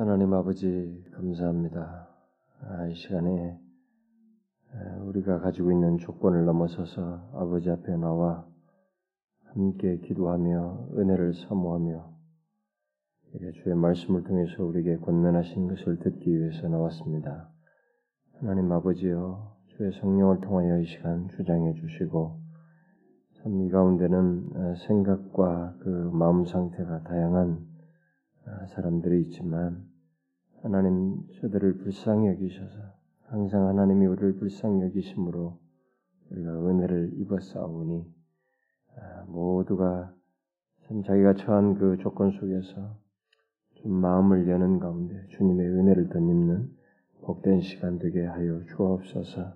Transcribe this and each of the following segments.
하나님 아버지 감사합니다. 아, 이 시간에 우리가 가지고 있는 조건을 넘어서서 아버지 앞에 나와 함께 기도하며 은혜를 사모하며 주의 말씀을 통해서 우리에게 권면하신 것을 듣기 위해서 나왔습니다. 하나님 아버지여 주의 성령을 통하여 이 시간 주장해 주시고 참 이 가운데는 생각과 그 마음 상태가 다양한 아, 사람들이 있지만 하나님 저들을 불쌍히 여기셔서 항상 하나님이 우리를 불쌍히 여기심으로 우리가 은혜를 입었사오니 아, 모두가 참 자기가 처한 그 조건 속에서 좀 마음을 여는 가운데 주님의 은혜를 덧입는 복된 시간 되게 하여 주옵소서.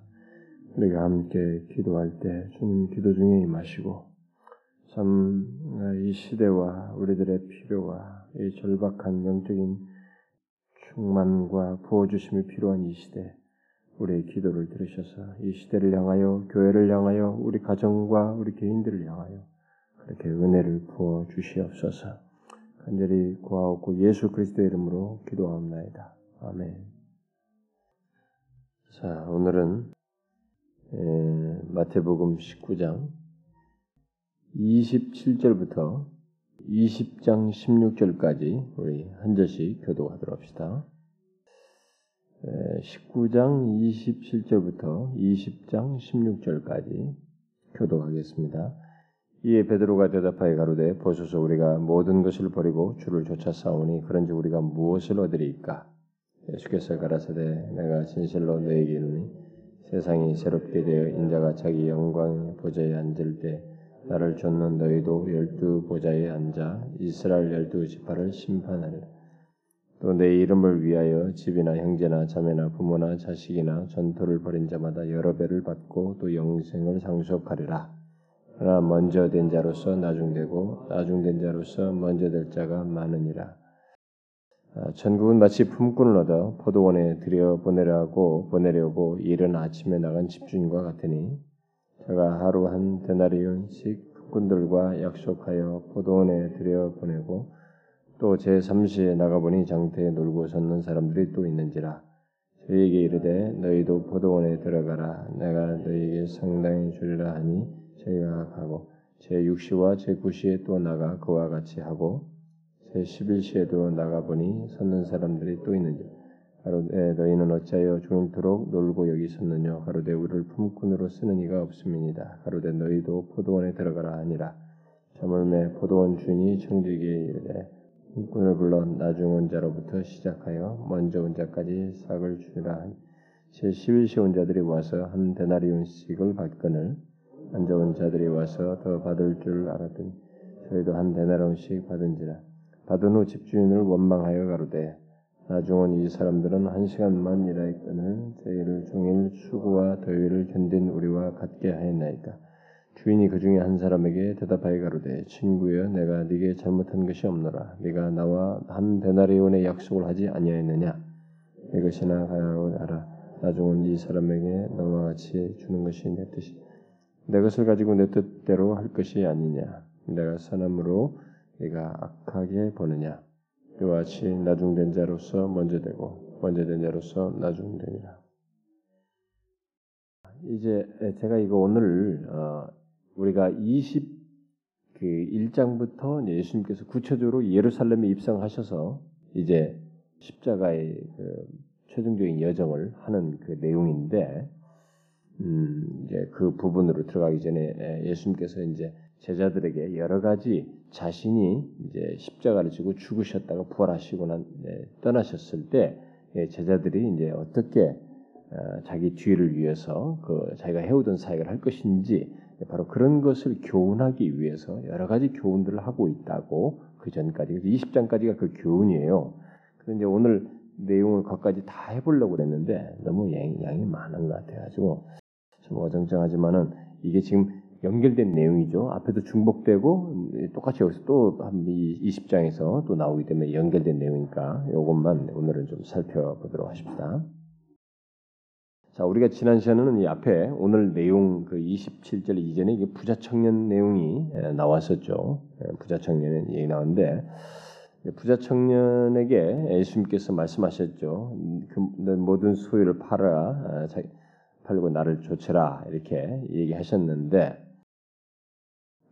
우리가 함께 기도할 때 주님 기도 중에 임하시고 참이 아, 시대와 우리들의 필요와 이 절박한 영적인 충만과 부어주심이 필요한 이 시대, 우리의 기도를 들으셔서 이 시대를 향하여, 교회를 향하여, 우리 가정과 우리 개인들을 향하여 그렇게 은혜를 부어 주시옵소서. 간절히 구하옵고 예수 그리스도의 이름으로 기도하옵나이다. 아멘. 자, 오늘은 마태복음 19장 27절부터 20장 16절까지 우리 한 절씩 교도하도록 합시다. 19장 27절부터 20장 16절까지 교도하겠습니다. 이에 베드로가 대답하여 가로되 보소서 우리가 모든 것을 버리고 주를 쫓아 싸우니 그런지 우리가 무엇을 얻으리까? 예수께서 가라사대 내가 진실로 너에게 이르니 세상이 새롭게 되어 인자가 자기 영광 보좌에 앉을 때 나를 쫓는 너희도 열두 보좌에 앉아 이스라엘 열두 지파를 심판하리라. 또 내 이름을 위하여 집이나 형제나 자매나 부모나 자식이나 전토를 벌인 자마다 여러 배를 받고 또 영생을 상속하리라. 그러나 먼저 된 자로서 나중되고 나중된 자로서 먼저 될 자가 많으니라. 아, 전국은 마치 품꾼을 얻어 포도원에 들여 보내려고 보내려고 이른 아침에 나간 집주인과 같으니 제가 하루 한 데나리온씩 국군들과 약속하여 포도원에 들여 보내고 또 제 3시에 나가보니 장터에 놀고 섰는 사람들이 또 있는지라 저에게 이르되 너희도 포도원에 들어가라. 내가 너희에게 상당히 주리라 하니 저희가 가고 제 6시와 제 9시에 또 나가 그와 같이 하고 제 11시에도 나가보니 섰는 사람들이 또 있는지라 가로되 너희는 어찌하여 종일토록 놀고 여기 섰느냐? 가로되 우리를 품꾼으로 쓰는 이가 없음이니이다 가로되 너희도 포도원에 들어가라 하니라. 저물매 포도원 주인이 청지기에 이르되 품꾼을 불러 나중 온 자로부터 시작하여 먼저 온 자까지 싹을 주니라 하니 제 11시 온 자들이 와서 한 데나리온씩을 받거늘 앉아 온 자들이 와서 더 받을 줄 알았더니 저희도 한 데나리온씩 받은지라. 받은 후 집주인을 원망하여 가로되 나중은 이 사람들은 한 시간만 일하였거늘 저희를 종일 수고와 더위를 견딘 우리와 같게 하였나이다. 주인이 그 중에 한 사람에게 대답하여 가로되 친구여 내가 네게 잘못한 것이 없노라. 네가 나와 한 데나리온의 약속을 하지 아니하였느냐? 내 것이나 가야로 알아 나중은 이 사람에게 너와 같이 주는 것이 내 뜻이 내 것을 가지고 내 뜻대로 할 것이 아니냐? 내가 선함으로 네가 악하게 보느냐 그와 같이 나중된 자로서 먼저 되고 먼저 된 자로서 나중되니라. 이제 제가 이거 오늘 어, 우리가 20 그 1장부터 예수님께서 구체적으로 예루살렘에 입성하셔서 이제 십자가의 그 최종적인 여정을 하는 그 내용인데 음, 이제 그 부분으로 들어가기 전에 예수님께서 이제 제자들에게 여러 가지 자신이 이제 십자가를 지고 죽으셨다가 부활하시고 난 네, 떠나셨을 때 예, 제자들이 이제 어떻게 어, 자기 뒤를 위해서 그 자기가 해오던 사역을 할 것인지 바로 그런 것을 교훈하기 위해서 여러 가지 교훈들을 하고 있다고 그 전까지 20장까지가 그 교훈이에요. 그런데 오늘 내용을 거기까지 다 해보려고 그랬는데 너무 양이, 양이 많은 것 같아가지고 좀 어정쩡하지만은 이게 지금 연결된 내용이죠. 앞에도 중복되고 똑같이 여기서 또 한 20장에서 또 나오기 때문에 연결된 내용이니까 이것만 오늘은 좀 살펴보도록 하십시다. 자, 우리가 지난 시간에는 이 앞에 오늘 내용 그 27절 이전에 이게 부자 청년 내용이 나왔었죠. 부자 청년의 얘기 나왔는데 부자 청년에게 예수님께서 말씀하셨죠. 그 모든 소유를 팔아 아, 팔고 나를 조치라 이렇게 얘기하셨는데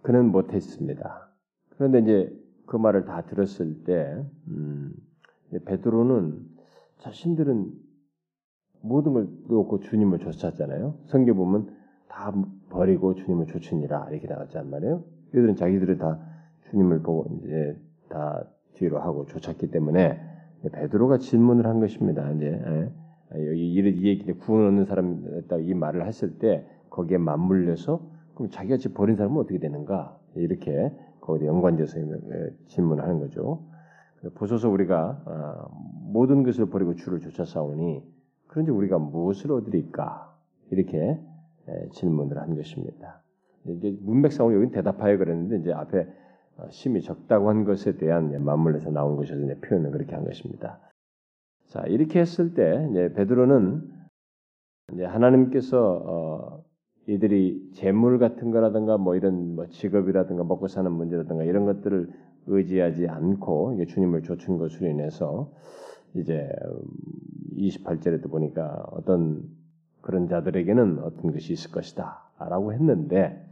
그는 못했습니다. 그런데 이제 그 말을 다 들었을 때 음, 베드로는 자신들은 모든 걸 놓고 주님을 쫓았잖아요. 성경 보면 다 버리고 주님을 쫓으니라 이렇게 나갔단 말이에요. 이들은 자기들은 다 주님을 보고 이제 다 뒤로 하고 쫓았기 때문에 베드로가 질문을 한 것입니다. 이제 예. 여기 이 얘기 구원 얻는 사람 이 말을 했을 때 거기에 맞물려서 그럼 자기가 집 버린 사람은 어떻게 되는가 이렇게 거기에 연관돼서 질문하는 거죠. 보소서 우리가 아, 모든 것을 버리고 주를 쫓아 싸우니 그런지 우리가 무엇을 얻으리까 이렇게 질문을 한 것입니다. 이게 문맥상으로 여기 대답하여 그랬는데 이제 앞에 어, 심이 적다고 한 것에 대한 맞물려서 나온 이제 표현을 그렇게 한 것입니다. 자 이렇게 했을 때 이제 베드로는 이제 하나님께서 어, 이들이 재물 같은 거라든가 뭐 이런 뭐 직업이라든가 먹고 사는 문제라든가 이런 것들을 의지하지 않고 이게 주님을 좇은 것으로 인해서 이제 28절에도 보니까 어떤 그런 자들에게는 어떤 것이 있을 것이다라고 했는데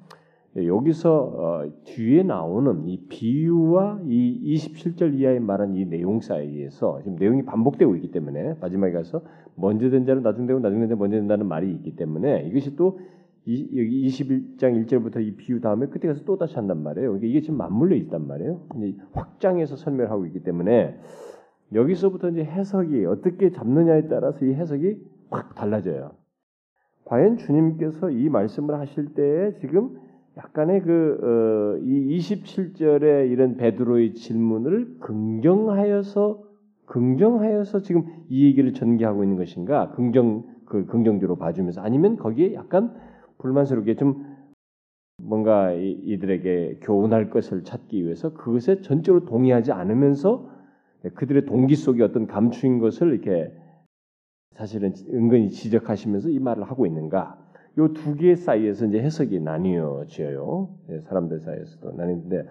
여기서 어, 뒤에 나오는 이 비유와 이 27절 이하에 말한 이 내용 사이에서 지금 내용이 반복되고 있기 때문에 마지막에 가서 먼저 된 자는 나중 되고 나중 된 자는 먼저 된다는 말이 있기 때문에 이것이 또 이, 여기 21장 1절부터 이 비유 다음에 그때 가서 또 다시 한단 말이에요. 이게 지금 맞물려 있단 말이에요. 확장해서 설명하고 있기 때문에 여기서부터 이제 해석이 어떻게 잡느냐에 따라서 이 해석이 확 달라져요. 과연 주님께서 이 말씀을 하실 때에 지금 약간의 그, 어, 이 27절의 이런 베드로의 질문을 긍정하여서, 긍정하여서 지금 이 얘기를 전개하고 있는 것인가, 긍정, 그 긍정적으로 봐주면서 아니면 거기에 약간 불만스럽게 좀 뭔가 이들에게 교훈할 것을 찾기 위해서 그것에 전적으로 동의하지 않으면서 그들의 동기 속에 어떤 감추인 것을 이렇게 사실은 은근히 지적하시면서 이 말을 하고 있는가? 요 두 개 사이에서 이제 해석이 나뉘어져요. 예, 사람들 사이에서도 나뉘는데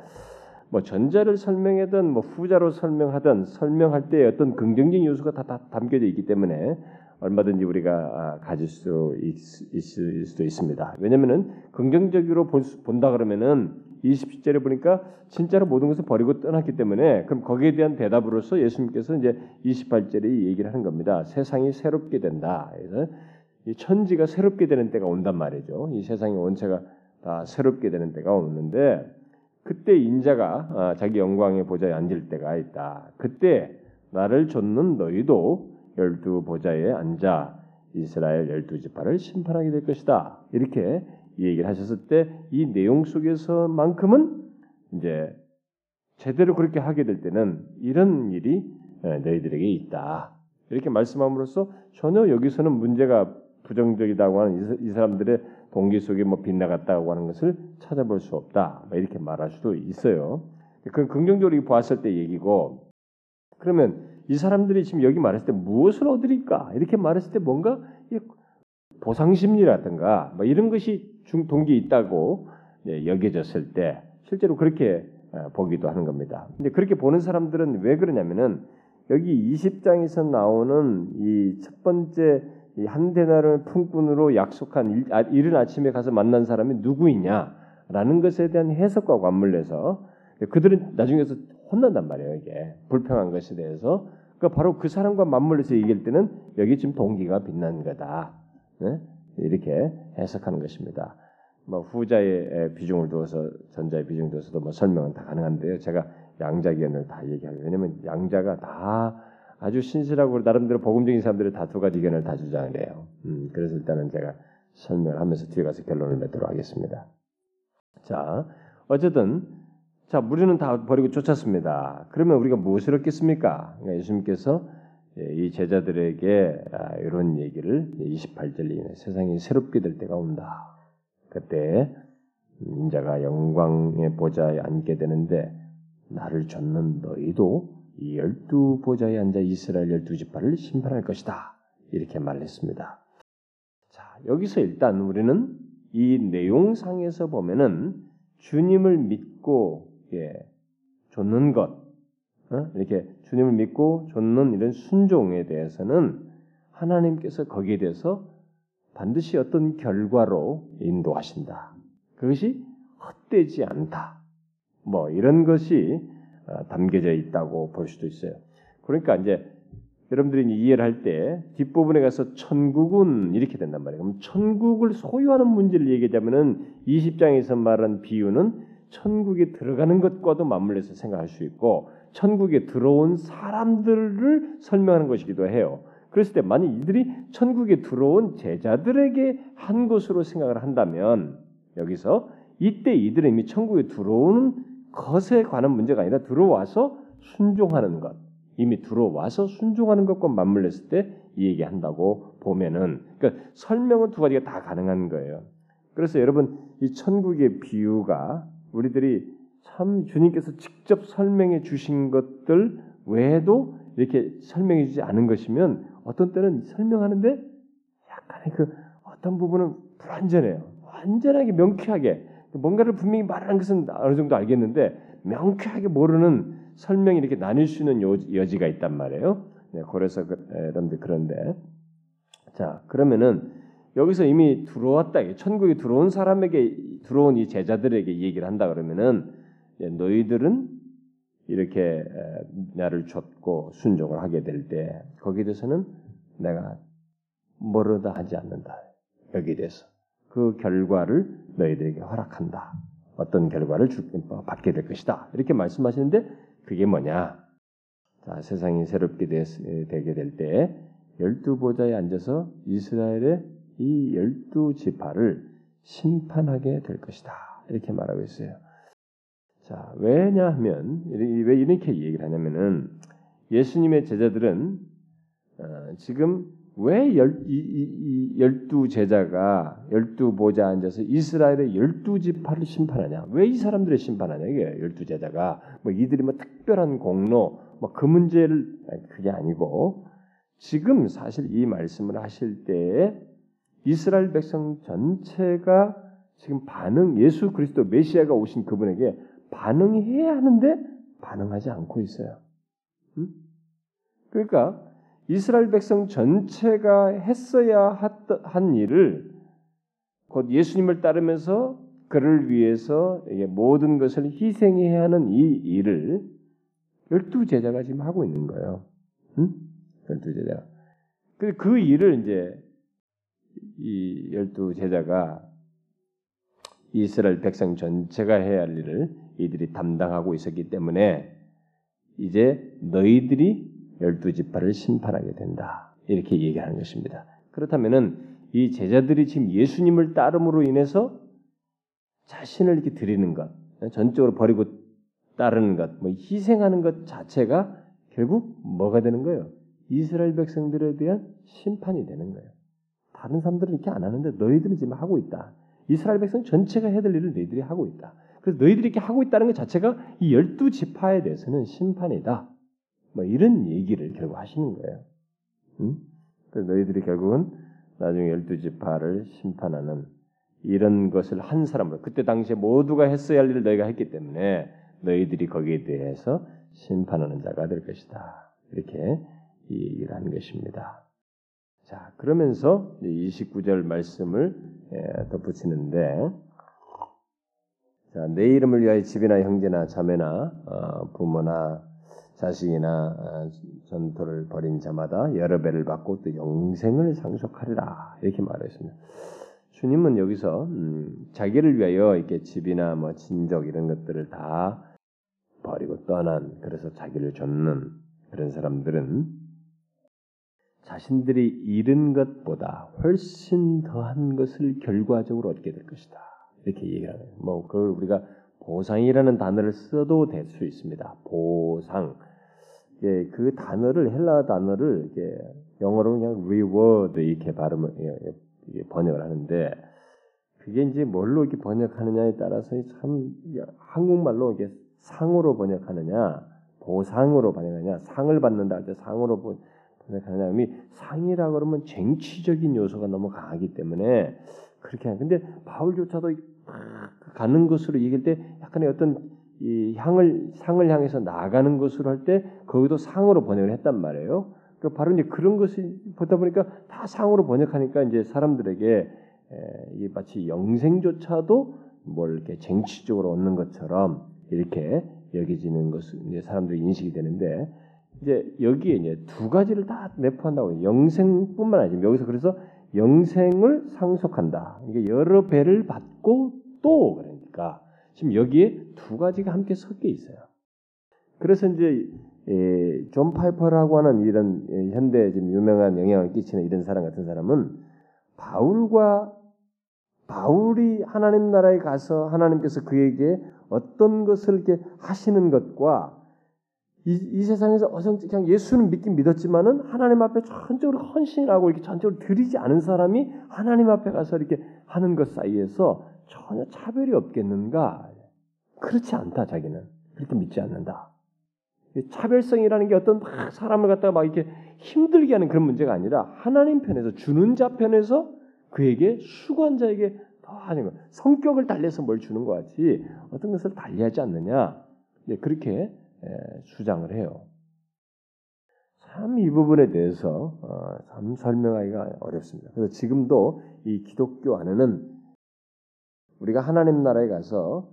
뭐 전자를 설명하든 뭐 후자로 설명하든 설명할 때 어떤 긍정적인 요소가 다, 다 담겨져 있기 때문에 얼마든지 우리가 아, 가질 수 있, 을 수도 있습니다. 왜냐하면은 긍정적으로 본다 그러면은 20절에 보니까 진짜로 모든 것을 버리고 떠났기 때문에 그럼 거기에 대한 대답으로서 예수님께서 이제 28절에 얘기를 하는 겁니다. 세상이 새롭게 된다. 그래서 이 천지가 새롭게 되는 때가 온단 말이죠. 이 세상의 원체가 다 새롭게 되는 때가 오는데 그때 인자가 아, 자기 영광의 보좌에 앉을 때가 있다. 그때 나를 좇는 너희도 열두 보좌에 앉아 이스라엘 열두 지파를 심판하게 될 것이다. 이렇게 얘기를 하셨을 때 이 내용 속에서만큼은 이제 제대로 그렇게 하게 될 때는 이런 일이 예, 너희들에게 있다. 이렇게 말씀함으로써 전혀 여기서는 문제가 부정적이다고 하는 이 사람들의 동기 속에 뭐 빗나갔다고 하는 것을 찾아볼 수 없다. 뭐 이렇게 말할 수도 있어요. 그 긍정적으로 보았을 때 얘기고 그러면 이 사람들이 지금 여기 말했을 때 무엇을 얻으리까? 이렇게 말했을 때 뭔가 보상심리라든가 뭐 이런 것이 중 동기 있다고 여겨졌을 때 실제로 그렇게 어, 보기도 하는 겁니다. 근데 그렇게 보는 사람들은 왜 그러냐면은 여기 20장에서 나오는 이 첫 번째 한 대나를 품꾼으로 약속한 일, 아, 이른 아침에 가서 만난 사람이 누구이냐라는 것에 대한 해석과 관물해서 그들은 나중에서 혼난단 말이에요. 이게 불평한 것에 대해서 그러니까 바로 그 사람과 맞물려서 얘기할 때는 여기 지금 동기가 빛난 거다. 네? 이렇게 해석하는 것입니다. 뭐 후자의 비중을 두어서 전자의 비중을 두어서도 뭐 설명은 다 가능한데요. 제가 양자 견을 다 얘기하려고 왜냐면 양자가 다 아주 신실하고 나름대로 복음적인 사람들이 다 두 가지 견을 다 주장을 해요. 음, 그래서 일단은 제가 설명을 하면서 뒤에 가서 결론을 맺도록 하겠습니다. 자, 어쨌든 자, 우리는 다 버리고 쫓았습니다. 그러면 우리가 무엇을 얻겠습니까? 그러니까 예수님께서 예, 이 제자들에게 아, 이런 얘기를 28절 세상이 새롭게 될 때가 온다. 그때 인자가 영광의 보좌에 앉게 되는데 나를 쫓는 너희도 이 열두 보좌에 앉아 이스라엘 열두 지파를 심판할 것이다. 이렇게 말했습니다. 자, 여기서 일단 우리는 이 내용상에서 보면은 주님을 믿고 예, 쫓는 것 어? 이렇게 주님을 믿고 좇는 이런 순종에 대해서는 하나님께서 거기에 대해서 반드시 어떤 결과로 인도하신다. 그것이 헛되지 않다. 뭐 이런 것이 어, 담겨져 있다고 볼 수도 있어요. 그러니까 이제 여러분들이 이해를 할 때 뒷부분에 가서 천국은 이렇게 된단 말이에요. 그럼 천국을 소유하는 문제를 얘기하자면은 20장에서 말한 비유는 천국에 들어가는 것과도 맞물려서 생각할 수 있고 천국에 들어온 사람들을 설명하는 것이기도 해요. 그랬을 때 만약 이들이 천국에 들어온 제자들에게 한 것으로 생각을 한다면 여기서 이때 이들은 이미 천국에 들어오는 것에 관한 문제가 아니라 들어와서 순종하는 것, 이미 들어와서 순종하는 것과 맞물렸을 때 이 얘기한다고 보면은 그러니까 설명은 두 가지가 다 가능한 거예요. 그래서 여러분 이 천국의 비유가 우리들이 참 주님께서 직접 설명해 주신 것들 외에도 이렇게 설명해 주지 않은 것이면 어떤 때는 설명하는데 약간의 그 어떤 부분은 불완전해요. 완전하게 명쾌하게 뭔가를 분명히 말하는 것은 어느 정도 알겠는데 명쾌하게 모르는 설명이 이렇게 나뉠 수 있는 여지 가 있단 말이에요. 네, 그래서 그, 여러분들 그런데 자 그러면은 여기서 이미 들어왔다 천국에 들어온 사람에게 들어온 이 제자들에게 얘기를 한다 그러면은 너희들은 이렇게 나를 줬고 순종을 하게 될 때 거기에 대해서는 내가 뭐르다 하지 않는다. 여기에 대해서. 그 결과를 너희들에게 허락한다. 어떤 결과를 주, 받게 될 것이다. 이렇게 말씀하시는데 그게 뭐냐? 자, 세상이 새롭게 되게 될 때 열두 보좌에 앉아서 이스라엘의 이 열두 지파를 심판하게 될 것이다. 이렇게 말하고 있어요. 자, 왜냐하면 왜 이렇게 얘기를 하냐면은 예수님의 제자들은 어, 지금 왜 열, 이, 이, 이 열두 제자가 열두 보좌 앉아서 이스라엘의 열두 지파를 심판하냐? 왜 이 사람들을 심판하냐? 이게 열두 제자가 뭐 이들이 뭐 특별한 공로 뭐 그 문제를 그게 아니고 지금 사실 이 말씀을 하실 때에 이스라엘 백성 전체가 지금 반응 예수 그리스도 메시아가 오신 그분에게 반응해야 하는데 반응하지 않고 있어요. 음? 그러니까 이스라엘 백성 전체가 했어야 한 일을 곧 예수님을 따르면서 그를 위해서 모든 것을 희생해야 하는 이 일을 열두 제자가 지금 하고 있는 거예요. 응? 열두 제자. 그, 그 일을 이제 이 열두 제자가 이스라엘 백성 전체가 해야 할 일을 이들이 담당하고 있었기 때문에 이제 너희들이 열두 지파를 심판하게 된다. 이렇게 얘기하는 것입니다. 그렇다면은 이 제자들이 지금 예수님을 따름으로 인해서 자신을 이렇게 드리는 것, 전적으로 버리고 따르는 것, 뭐 희생하는 것 자체가 결국 뭐가 되는 거예요? 이스라엘 백성들에 대한 심판이 되는 거예요. 다른 사람들은 이렇게 안 하는데 너희들은 지금 하고 있다. 이스라엘 백성 전체가 해야 될 일을 너희들이 하고 있다. 그래서 너희들이 이렇게 하고 있다는 것 자체가 이 열두 지파에 대해서는 심판이다. 뭐 이런 얘기를 결국 하시는 거예요. 응? 그래서 너희들이 결국은 나중에 열두 지파를 심판하는 이런 것을 한 사람으로 그때 당시에 모두가 했어야 할 일을 너희가 했기 때문에 너희들이 거기에 대해서 심판하는 자가 될 것이다. 이렇게 얘기를 한 것입니다. 자, 그러면서 29절 말씀을 예, 덧붙이는데, 자, 내 이름을 위하여 집이나 형제나 자매나 어, 부모나 자식이나 어, 전토를 벌인 자마다 여러 배를 받고 또 영생을 상속하리라 이렇게 말했습니다. 주님은 여기서 음, 자기를 위하여 이렇게 집이나 뭐 친족 이런 것들을 다 버리고 떠난 그래서 자기를 줬는 그런 사람들은 자신들이 잃은 것보다 훨씬 더한 것을 결과적으로 얻게 될 것이다. 이렇게 얘기하는 뭐그 우리가 보상이라는 단어를 써도 될 수 있습니다. 보상. 예, 그 단어를 헬라 단어를 이게 영어로 그냥 reward 이렇게 발음을 예, 예, 번역을 하는데 그게 이제 뭘로 이렇게 번역하느냐에 따라서 참 한국말로 이게 상으로 번역하느냐, 보상으로 번역하느냐, 상을 받는다 할 때 상으로 번 역하느냐, 의미 상이라 그러면 쟁취적인 요소가 너무 강하기 때문에 그렇게 하는. 근데 바울조차도 가는 것으로 얘기할 때 약간의 어떤 이 향을 상을 향해서 나아가는 것으로 할 때 거기도 상으로 번역을 했단 말이에요. 그 바로 이제 그런 것이 보다 보니까 다 상으로 번역하니까 이제 사람들에게 에, 이 마치 영생조차도 뭘 이렇게 쟁취적으로 얻는 것처럼 이렇게 여겨지는 것을 이제 사람들이 인식이 되는데 이제 여기에 이제 두 가지를 다 내포한다고 영생뿐만 아니라 여기서 그래서 영생을 상속한다. 이게 여러 배를 받고 또 그러니까 지금 여기에 두 가지가 함께 섞여 있어요. 그래서 이제 에, 존 파이퍼라고 하는 이런 에, 현대 지금 유명한 영향을 끼치는 이런 사람 같은 사람은 바울과 바울이 하나님 나라에 가서 하나님께서 그에게 어떤 것을 이렇게 하시는 것과 이, 이 세상에서 어성 그냥 예수는 믿긴 믿었지만은 하나님 앞에 전적으로 헌신하고 이렇게 전적으로 드리지 않은 사람이 하나님 앞에 가서 이렇게 하는 것 사이에서 전혀 차별이 없겠는가? 그렇지 않다 자기는 그렇게 믿지 않는다. 차별성이라는 게 어떤 막 사람을 갖다가 막 이렇게 힘들게 하는 그런 문제가 아니라 하나님 편에서 주는 자 편에서 그에게 수관자에게 더거 성격을 달래서 뭘 주는 것 같이 어떤 것을 달리하지 않느냐 그렇게 주장을 해요. 참 이 부분에 대해서 어, 참 설명하기가 어렵습니다. 그래서 지금도 이 기독교 안에는 우리가 하나님 나라에 가서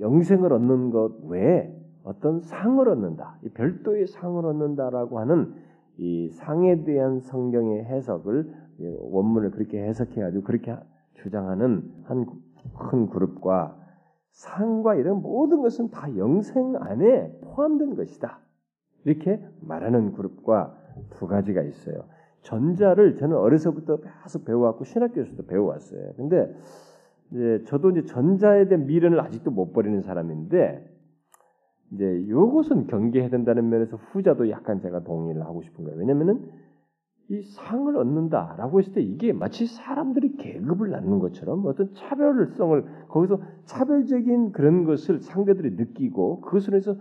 영생을 얻는 것 외에 어떤 상을 얻는다, 이 별도의 상을 얻는다라고 하는 이 상에 대한 성경의 해석을 원문을 그렇게 해석해가지고 그렇게 주장하는 한 큰 그룹과 상과 이런 모든 것은 다 영생 안에 포함된 것이다. 이렇게 말하는 그룹과 두 가지가 있어요. 전자를 저는 어려서부터 계속 배워왔고 신학교에서도 배워왔어요. 근데 이제 저도 이제 전자에 대한 미련을 아직도 못 버리는 사람인데 이제 이것은 경계해야 된다는 면에서 후자도 약간 제가 동의를 하고 싶은 거예요. 왜냐면은 이 상을 얻는다라고 했을 때 이게 마치 사람들이 계급을 낳는 것처럼 어떤 차별성을 거기서 차별적인 그런 것을 상대들이 느끼고 그것으로 해서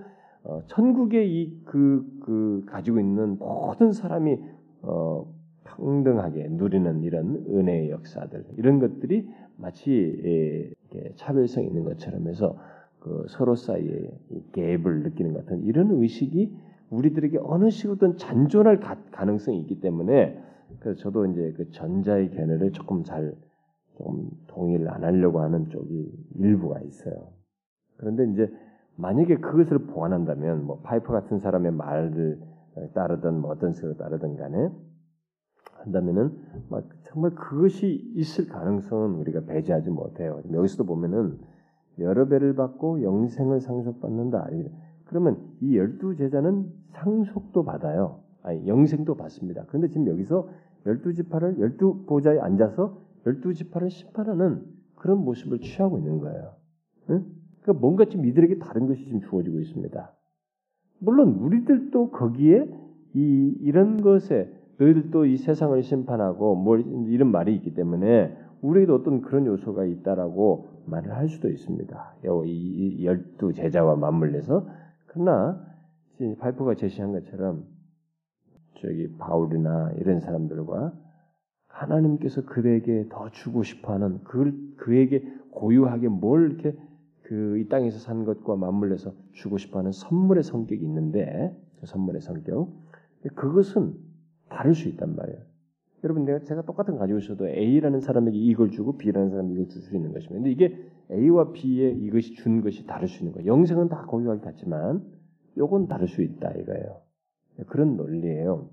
어, 천국의 이그 그 가지고 있는 모든 사람이 어, 평등하게 누리는 이런 은혜의 역사들 이런 것들이 마치 예, 차별성 있는 것처럼 해서 그 서로 사이에 갭을 느끼는 것 같은 이런 의식이 우리들에게 어느 식으로든 잔존할 가, 능성이 있기 때문에 그래서 저도 이제 그 전자의 견해를 조금 잘좀 동의를 안 하려고 하는 쪽이 일부가 있어요. 그런데 이제 만약에 그것을 보완한다면 뭐 파이퍼 같은 사람의 말을 따르든 뭐 어떤 식으로 따르든 간에 한다면은 막 정말 그것이 있을 가능성은 우리가 배제하지 못해요. 여기서도 보면은 여러 배를 받고 영생을 상속받는다. 그러면 이 열두 제자는 상속도 받아요. 아니 영생도 받습니다. 그런데 지금 여기서 열두 지파를 열두 보좌에 앉아서 열두 지파를 심판하는 그런 모습을 취하고 있는 거예요. 응? 그러니까 뭔가 지금 이들에게 다른 것이 지금 주어지고 있습니다. 물론 우리들도 거기에 이 이런 것에 너희들도 이 세상을 심판하고 뭘 이런 말이 있기 때문에 우리에도 어떤 그런 요소가 있다라고 말을 할 수도 있습니다. 이 열두 제자와 맞물려서 그러나 발표가 제시한 것처럼 저기 바울이나 이런 사람들과 하나님께서 그에게 더 주고 싶어하는 그 그에게 고유하게 뭘 이렇게 그 이 땅에서 산 것과 맞물려서 주고 싶어하는 선물의 성격이 있는데 그 선물의 성격 그것은 다를 수 있단 말이에요. 여러분 내가 제가 똑같은 가지고 있어도 A라는 사람에게 이걸 주고 B라는 사람에게 이걸 줄 수 있는 것입니다. 근데 이게 A와 B에 이것이 준 것이 다를 수 있는 거예요. 영생은 다 고유하게 같지만 요건 다를 수 있다 이거예요. 그런 논리예요.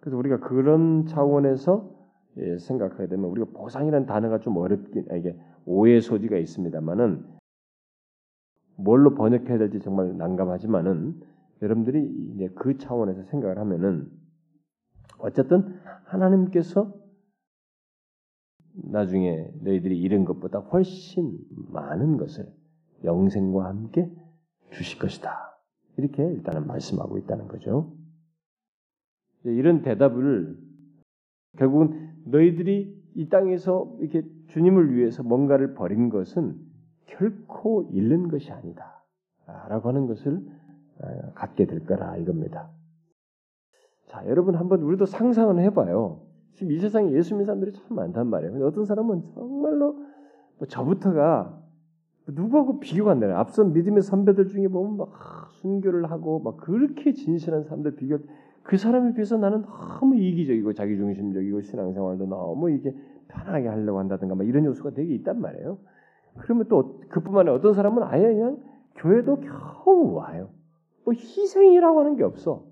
그래서 우리가 그런 차원에서 예, 생각하게 되면 우리가 보상이라는 단어가 좀 어렵긴 아, 이게 오해 소지가 있습니다만은 뭘로 번역해야 될지 정말 난감하지만은 여러분들이 이제 그 차원에서 생각을 하면은 어쨌든 하나님께서 나중에 너희들이 잃은 것보다 훨씬 많은 것을 영생과 함께 주실 것이다. 이렇게 일단은 말씀하고 있다는 거죠. 이런 대답을 결국은 너희들이 이 땅에서 이렇게 주님을 위해서 뭔가를 버린 것은 결코 잃는 것이 아니다. 라고 하는 것을 아, 갖게 될 거라 이겁니다. 자, 여러분 한번 우리도 상상을 해봐요. 지금 이 세상에 예수 믿는 사람들이 참 많단 말이에요. 근데 어떤 사람은 정말로 뭐 저부터가 누구하고 비교가 안 되나요? 앞선 믿음의 선배들 중에 보면 막 순교를 하고 막 그렇게 진실한 사람들 비교 그 사람에 비해서 나는 너무 이기적이고 자기중심적이고 신앙생활도 너무 이게 편하게 하려고 한다든가 막 이런 요소가 되게 있단 말이에요. 그러면 또 그뿐만 아니라 어떤 사람은 아예 그냥 교회도 겨우 와요. 뭐 희생이라고 하는 게 없어.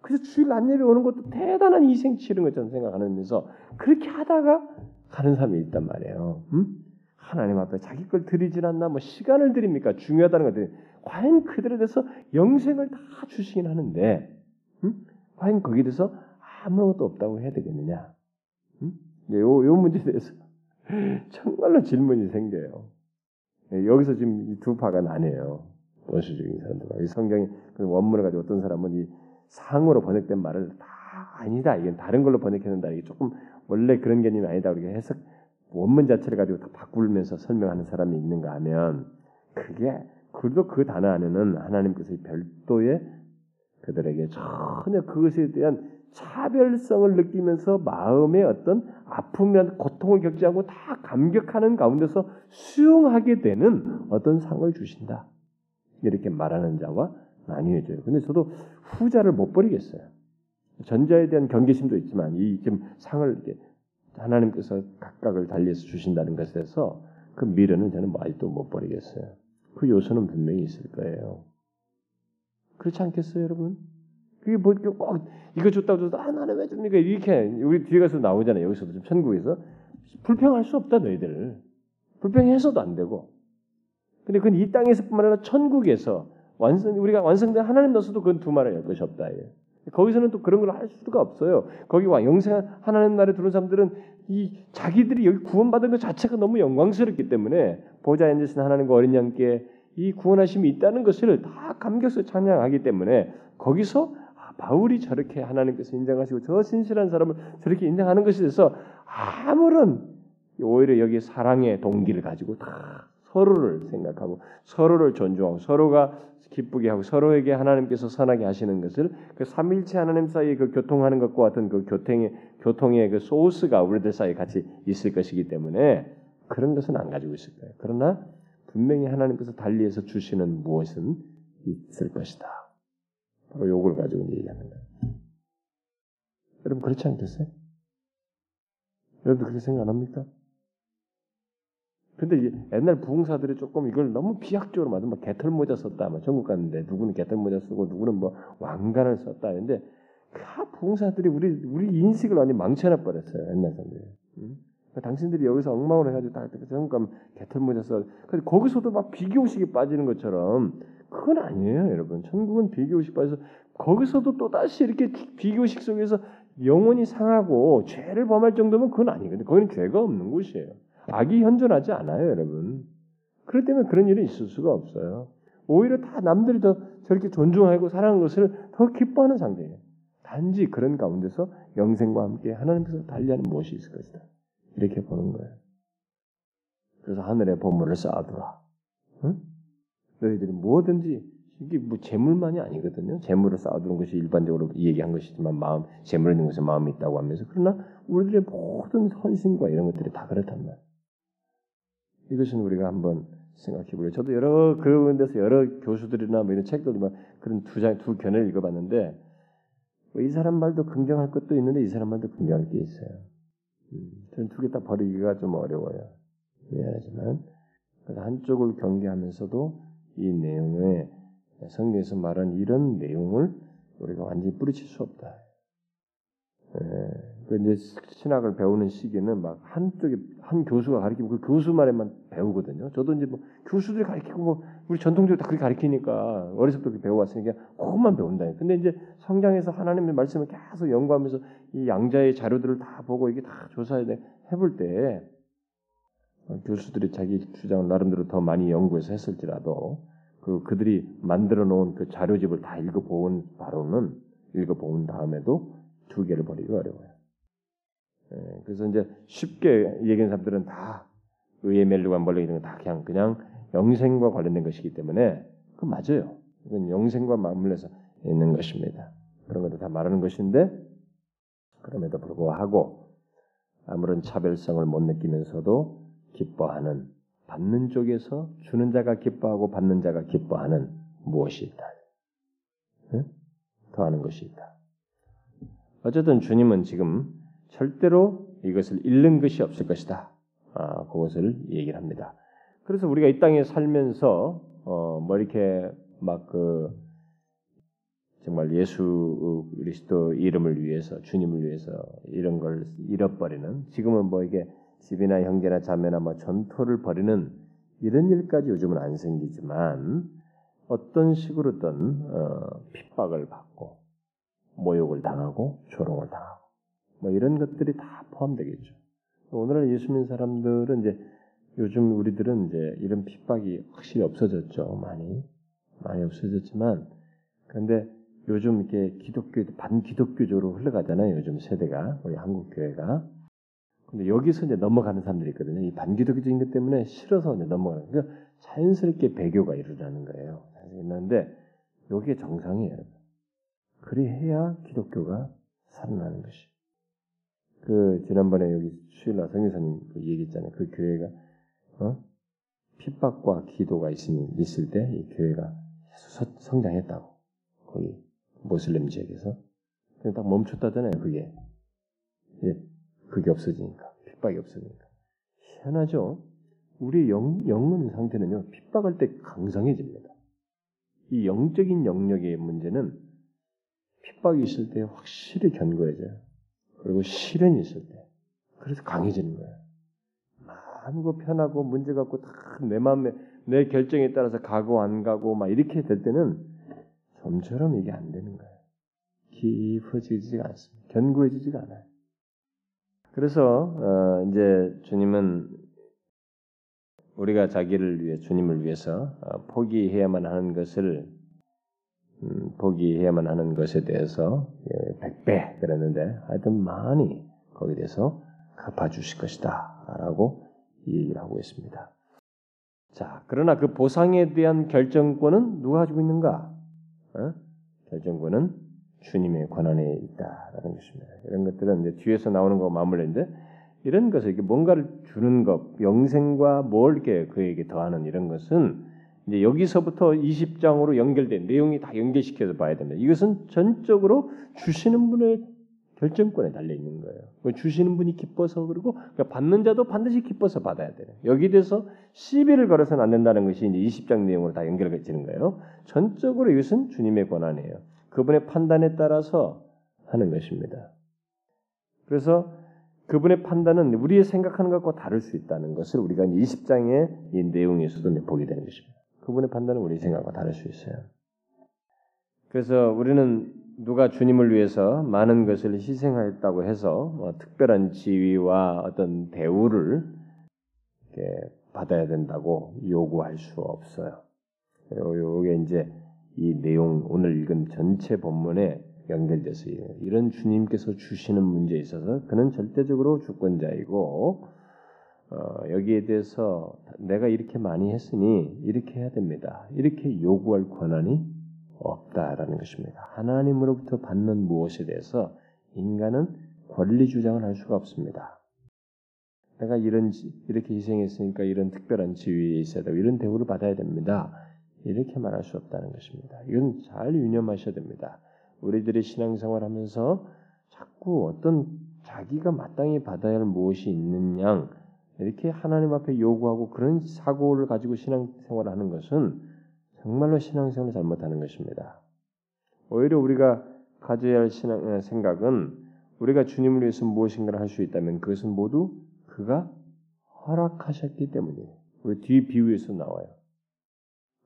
그래서 주일 안예배 오는 것도 대단한 희생 치른 것처럼 생각하면서 그렇게 하다가 가는 사람이 있단 말이에요. 음? 하나님 앞에 자기 걸 드리질 않나 뭐 시간을 드립니까? 중요하다는 것들 과연 그들에 대해서 영생을 다 주시긴 하는데 음? 과연 거기에 대해서 아무것도 없다고 해야 되겠느냐? 음? 요, 요 문제에 대해서 정말로 질문이 생겨요. 예, 여기서 지금 두 파가 나뉘어요. 원수적인 사람들. 이 성경이 그 원문을 가지고 어떤 사람은 이 상으로 번역된 말을 다 아니다. 이건 다른 걸로 번역했는다. 이게 조금 원래 그런 개념이 아니다. 우리가 해석 원문 자체를 가지고 다 바꾸면서 설명하는 사람이 있는가 하면 그게 그래도 그 단어 안에는 하나님께서 별도의 그들에게 전혀 그것에 대한 차별성을 느끼면서 마음의 어떤 아픔이나 고통을 겪지 않고 다 감격하는 가운데서 수용하게 되는 어떤 상을 주신다. 이렇게 말하는 자와 나뉘어져요. 근데 저도 후자를 못 버리겠어요. 전자에 대한 경계심도 있지만 이 지금 상을 이렇게 하나님께서 각각을 달리해서 주신다는 것에서 그 미련은 저는 뭐 아직도 못 버리겠어요. 그 요소는 분명히 있을 거예요. 그렇지 않겠어요, 여러분? 그게 뭐꼭 이거 줬다고 줘도 아 나는 왜 줍니까? 이렇게 우리 뒤에 가서 나오잖아요. 여기서도 좀 천국에서 불평할 수 없다 너희들. 불평해서도 안 되고. 근데 그건 이 땅에서뿐만 아니라 천국에서 완성 우리가 완성된 하나님 넣어서도 그건 두 말을 할 것이 없다. 예. 거기서는 또 그런 걸 할 수가 없어요. 거기 와 영생 하나님 나라에 들어온 사람들은 이 자기들이 여기 구원받은 것 자체가 너무 영광스럽기 때문에 보좌에 앉으신 하나님과 어린 양께 이 구원하심이 있다는 것을 다 감격스러 찬양하기 때문에 거기서 아, 바울이 저렇게 하나님께서 인정하시고 저 신실한 사람을 저렇게 인정하는 것에 대해서 아무런 오히려 여기 사랑의 동기를 가지고 다 서로를 생각하고 서로를 존중하고 서로가 기쁘게 하고 서로에게 하나님께서 선하게 하시는 것을 그 삼일체 하나님 사이에 그 교통하는 것과 같은 그 교통의 교통의 그 소스가 우리들 사이에 같이 있을 것이기 때문에 그런 것은 안 가지고 있을 거예요. 그러나 분명히 하나님께서 달리해서 주시는 무엇은 있을 것이다. 바로 요걸 가지고 얘기하는 거예요. 여러분 그렇지 않겠어요? 여러분도 그렇게 생각 안 합니까? 근데 옛날 부흥사들이 조금 이걸 너무 비약적으로 만든 막 개털 모자 썼다. 막 전국 갔는데 누구는 개털 모자 쓰고 누구는 뭐 왕관을 썼다. 근데 그 부흥사들이 우리 우리 인식을 완전 망쳐놔 버렸어요. 옛날 사람들이. 응? 그러니까 당신들이 여기서 엉망을 해가지고 다 전국 가면 개털 모자 써. 근데 거기서도 막 비교식이 빠지는 것처럼 그건 아니에요, 여러분. 천국은 비교식 빠져서 거기서도 또 다시 이렇게 비교식 속에서 영혼이 상하고 죄를 범할 정도면 그건 아니거든요. 거기는 죄가 없는 곳이에요. 악이 현존하지 않아요, 여러분. 그렇기 때문에 그런 일이 있을 수가 없어요. 오히려 다 남들이 더 저렇게 존중하고 사랑하는 것을 더 기뻐하는 상태예요. 단지 그런 가운데서 영생과 함께 하나님께서 달리하는 무엇이 있을 것이다. 이렇게 보는 거예요. 그래서 하늘에 보물을 쌓아두라. 응? 너희들이 뭐든지 이게 뭐 재물만이 아니거든요. 재물을 쌓아두는 것이 일반적으로 얘기한 것이지만 마음 재물 있는 것에 마음이 있다고 하면서 그러나 우리들의 모든 헌신과 이런 것들이 다 그렇단 말이에요. 이것은 우리가 한번 생각해 보려. 저도 여러 그런 데서 여러 교수들이나 뭐 이런 책들도 막 그런 두 장, 두 견해를 읽어봤는데 뭐 이 사람 말도 긍정할 것도 있는데 이 사람 말도 긍정할 게 있어요. 음, 저는 두 개 다 버리기가 좀 어려워요. 미안하지만 한쪽을 경계하면서도 이 내용에 성경에서 말한 이런 내용을 우리가 완전히 뿌리칠 수 없다. 예, 그 이제 신학을 배우는 시기는 막 한쪽에 한 교수가 가르치면 그 교수 말에만 배우거든요. 저도 이제 뭐 교수들이 가르치고 뭐 우리 전통적으로 다 그렇게 가르치니까 때 배워왔으니까 그것만 배운다. 근데 이제 성장해서 하나님의 말씀을 계속 연구하면서 이 양자의 자료들을 다 보고 이게 다 조사해 해볼 때 교수들이 자기 주장을 나름대로 더 많이 연구해서 했을지라도 그 그들이 만들어 놓은 그 자료집을 다 읽어본 바로는 읽어본 다음에도 두 개를 버리기 어려워요. 예, 그래서 이제 쉽게 얘기하는 사람들은 다 의의 멜루가 멀리 있는 다 그냥 그냥 영생과 관련된 것이기 때문에 그 맞아요. 이건 영생과 맞물려서 있는 것입니다. 그런 것도 다 말하는 것인데 그럼에도 불구하고 아무런 차별성을 못 느끼면서도 기뻐하는 받는 쪽에서 주는 자가 기뻐하고 받는 자가 기뻐하는 무엇이 있다. 응? 더하는 것이 있다. 어쨌든 주님은 지금 절대로 이것을 잃는 것이 없을 것이다. 아, 그것을 얘기를 합니다. 그래서 우리가 이 땅에 살면서 어, 뭐 이렇게 막 그 정말 예수 그리스도 이름을 위해서 주님을 위해서 이런 걸 잃어버리는 지금은 뭐 이게 집이나 형제나 자매나 뭐 전토를 벌이는 이런 일까지 요즘은 안 생기지만 어떤 식으로든 어, 핍박을 받고 모욕을 당하고 조롱을 당하고 뭐 이런 것들이 다 포함되겠죠. 오늘날 예수 믿는 사람들은 이제 요즘 우리들은 이제 이런 핍박이 확실히 없어졌죠. 많이 많이 없어졌지만 그런데 요즘 이렇게 기독교 반기독교적으로 흘러가잖아요. 요즘 세대가 우리 한국 교회가 근데 여기서 이제 넘어가는 사람들이 있거든요. 이 반기독교적인 것 때문에 싫어서 이제 넘어가는. 그러니까 자연스럽게 배교가 일어나는 거예요. 일어나는데 여기에 정상이에요. 그리 해야 기독교가 살아나는 것이. 그 지난번에 여기 수일날 성교사님 그 얘기했잖아요. 그 교회가 어? 핍박과 기도가 있을 때 이 교회가 성장했다고 거기 모슬렘 지역에서 그냥 딱 멈췄다잖아요. 그게 예, 그게 없어지니까 핍박이 없어지니까 희한하죠. 우리 영, 영혼 상태는요 핍박할 때 강성해집니다. 이 영적인 영역의 문제는 핍박이 있을 때 확실히 견고해져요. 그리고 시련이 있을 때 그래서 강해지는 거예요. 마음고 편하고 문제 갖고 다 내 마음에 내 결정에 따라서 가고 안 가고 막 이렇게 될 때는 좀처럼 이게 안 되는 거예요. 깊어지지가 않습니다. 견고해지지가 않아요. 그래서 어 이제 주님은 우리가 자기를 위해 주님을 위해서 어 포기해야만 하는 것을 음, 포기해야만 하는 것에 대해서 예, 백배 그랬는데 하여튼 많이 거기에 대해서 갚아주실 것이다 라고 얘기를 하고 있습니다. 자, 그러나 그 보상에 대한 결정권은 누가 가지고 있는가? 어? 결정권은 주님의 권한에 있다라는 것입니다. 이런 것들은 이제 뒤에서 나오는 거 맞물리는데 이런 것을 이렇게 뭔가를 주는 것, 영생과 뭘 이렇게 그에게 더하는 이런 것은 이제 여기서부터 20장으로 연결된 내용이 다 연결시켜서 봐야 됩니다. 이것은 전적으로 주시는 분의 결정권에 달려 있는 거예요. 그 주시는 분이 기뻐서 그리고 그러니까 받는 자도 반드시 기뻐서 받아야 돼요. 여기 대해서 시비를 걸어서는 안 된다는 것이 이제 20장 내용으로 다 연결되는 거예요. 전적으로 이것은 주님의 권한이에요. 그분의 판단에 따라서 하는 것입니다. 그래서 그분의 판단은 우리의 생각하는 것과 다를 수 있다는 것을 우리가 20장의 이 내용에서도 보게 되는 것입니다. 그분의 판단은 우리 생각과 다를 수 있어요. 그래서 우리는 누가 주님을 위해서 많은 것을 희생하였다고 해서 뭐 특별한 지위와 어떤 대우를 받아야 된다고 요구할 수 없어요. 이게 이제 이 내용 오늘 읽은 전체 본문에 연결돼서 이런 주님께서 주시는 문제에 있어서 그는 절대적으로 주권자이고 어, 여기에 대해서 내가 이렇게 많이 했으니 이렇게 해야 됩니다. 이렇게 요구할 권한이 없다라는 것입니다. 하나님으로부터 받는 무엇에 대해서 인간은 권리 주장을 할 수가 없습니다. 내가 이런 이렇게 희생했으니까 이런 특별한 지위에 있어야 되고 이런 대우를 받아야 됩니다. 이렇게 말할 수 없다는 것입니다. 이건 잘 유념하셔야 됩니다. 우리들이 신앙생활하면서 자꾸 어떤 자기가 마땅히 받아야 할 무엇이 있는 양 이렇게 하나님 앞에 요구하고 그런 사고를 가지고 신앙생활을 하는 것은 정말로 신앙생활을 잘못하는 것입니다. 오히려 우리가 가져야 할 신앙 어, 생각은 우리가 주님을 위해서 무엇인가를 할 수 있다면 그것은 모두 그가 허락하셨기 때문이에요. 우리 뒤 비유에서 나와요.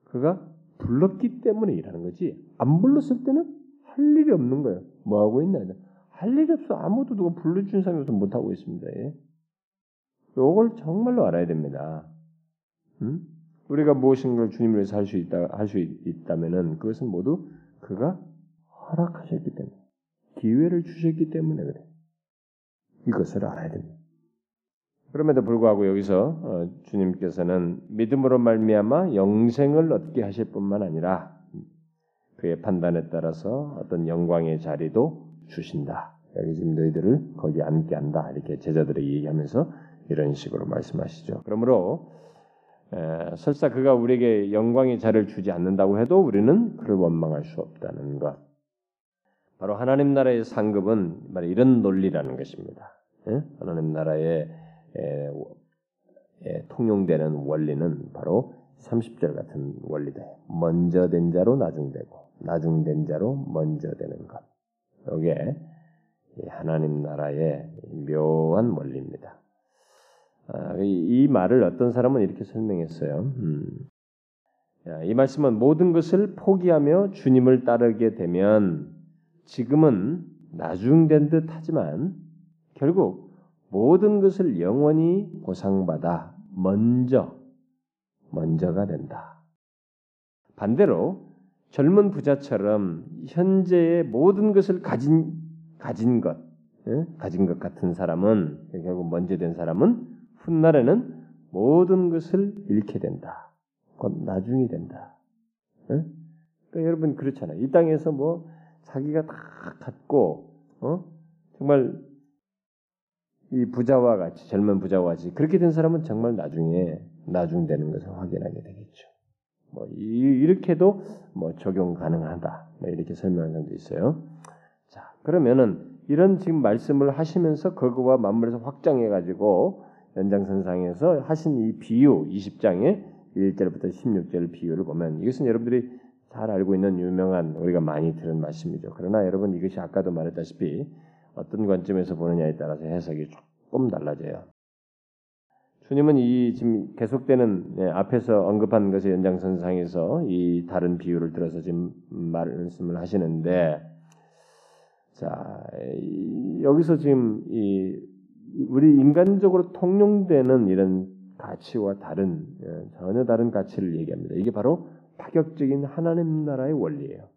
그가 불렀기 때문에 일하는 거지 안 불렀을 때는 할 일이 없는 거예요. 뭐 하고 있나? 할 일이 없어. 아무도 누가 불러준 사람이 없어 못 하고 있습니다. 예. 이걸 정말로 알아야 됩니다. 음? 우리가 무엇인가를 주님을 위해서 할 수 있다 할 수 있다면은 그것은 모두 그가 허락하셨기 때문에 기회를 주셨기 때문에 그래. 이것을 알아야 됩니다. 그럼에도 불구하고 여기서 어, 주님께서는 믿음으로 말미암아 영생을 얻게 하실 뿐만 아니라 그의 판단에 따라서 어떤 영광의 자리도 주신다. 여기 지금 너희들을 거기 앉게 한다. 이렇게 제자들에게 얘기하면서 이런 식으로 말씀하시죠. 그러므로 에, 설사 그가 우리에게 영광의 자를 주지 않는다고 해도 우리는 그를 원망할 수 없다는 것. 바로 하나님 나라의 상급은 바로 이런 논리라는 것입니다. 예? 하나님 나라의 에, 에, 통용되는 원리는 바로 30절 같은 원리다. 먼저 된 자로 나중되고 나중된 자로 먼저 되는 것. 이게 하나님 나라의 묘한 원리입니다. 아, 이, 이, 말을 어떤 사람은 이렇게 설명했어요. 음. 이 말씀은 모든 것을 포기하며 주님을 따르게 되면 지금은 나중된 듯 하지만 결국 모든 것을 영원히 보상받아 먼저 먼저가 된다. 반대로 젊은 부자처럼 현재의 모든 것을 가진 가진 것, 예? 가진 것 같은 사람은 결국 먼저 된 사람은 훗날에는 모든 것을 잃게 된다. 곧 나중이 된다. 예? 그러니까 여러분 그렇잖아요. 이 땅에서 뭐 자기가 다 갖고 어? 정말 이 부자와 같이 젊은 부자와 같이 그렇게 된 사람은 정말 나중에 나중되는 것을 확인하게 되겠죠. 뭐 이렇게도 뭐 적용 가능하다. 뭐 이렇게 설명한 사람도 있어요. 자 그러면은 이런 지금 말씀을 하시면서 그거와 맞물려서 확장해 가지고 연장선상에서 하신 이 비유 20장의 1절부터 16절 비유를 보면 이것은 여러분들이 잘 알고 있는 유명한 우리가 많이 들은 말씀이죠. 그러나 여러분 이것이 아까도 말했다시피 어떤 관점에서 보느냐에 따라서 해석이 조금 달라져요. 주님은 이 지금 계속되는 예, 앞에서 언급한 것의 연장선상에서 이 다른 비유를 들어서 지금 말씀을 하시는데 자 여기서 지금 이 우리 인간적으로 통용되는 이런 가치와 다른 예, 전혀 다른 가치를 얘기합니다. 이게 바로 파격적인 하나님 나라의 원리예요.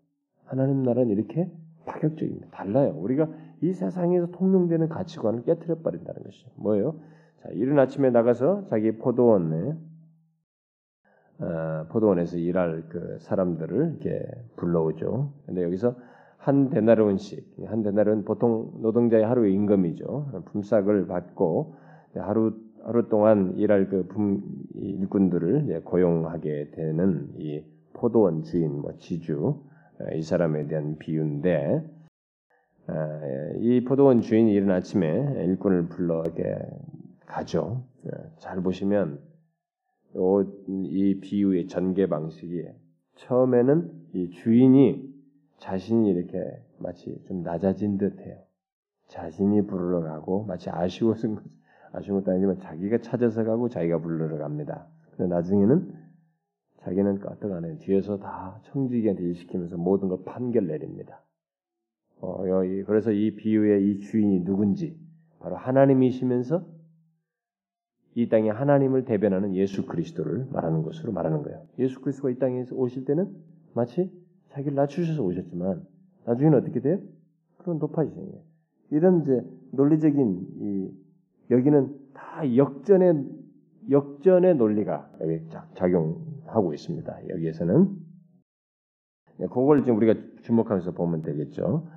하나님 나라는 이렇게 파격적입니다. 달라요. 우리가 이 세상에서 통용되는 가치관을 깨뜨려 버린다는 것이죠. 뭐예요? 자, 이른 아침에 나가서 자기 포도원에 어, 포도원에서 일할 그 사람들을 이렇게 불러오죠. 근데 여기서 한 데나리온씩, 한 데나리온 보통 노동자의 하루 임금이죠. 품삯을 받고 하루 하루 동안 일할 그 품, 일꾼들을 고용하게 되는 이 포도원 주인, 뭐 지주 이 사람에 대한 비유인데 이 포도원 주인이 이른 아침에 일꾼을 불러 이렇게 가죠. 잘 보시면 이 비유의 전개 방식이 처음에는 이 주인이 자신이 이렇게 마치 좀 낮아진 듯해요. 자신이 부르러 가고 마치 아쉬워서 아쉬운 것도 아니지만 자기가 찾아서 가고 자기가 부르러 갑니다. 근데 나중에는 자기는 까뜩 안 해요. 뒤에서 다 청지기한테 일시키면서 모든 걸 판결 내립니다. 어, 여기 그래서 이 비유의 이 주인이 누군지 바로 하나님이시면서 이 땅에 하나님을 대변하는 예수 그리스도를 말하는 것으로 말하는 거예요. 예수 그리스도가 이 땅에 오실 때는 마치 자기를 낮추셔서 오셨지만 나중에는 어떻게 돼요? 그런 높아지셔요. 이런 이제 논리적인 이 여기는 다 역전의 역전의 논리가 여기 작용하고 있습니다. 여기에서는 네, 그걸 지금 우리가 주목하면서 보면 되겠죠.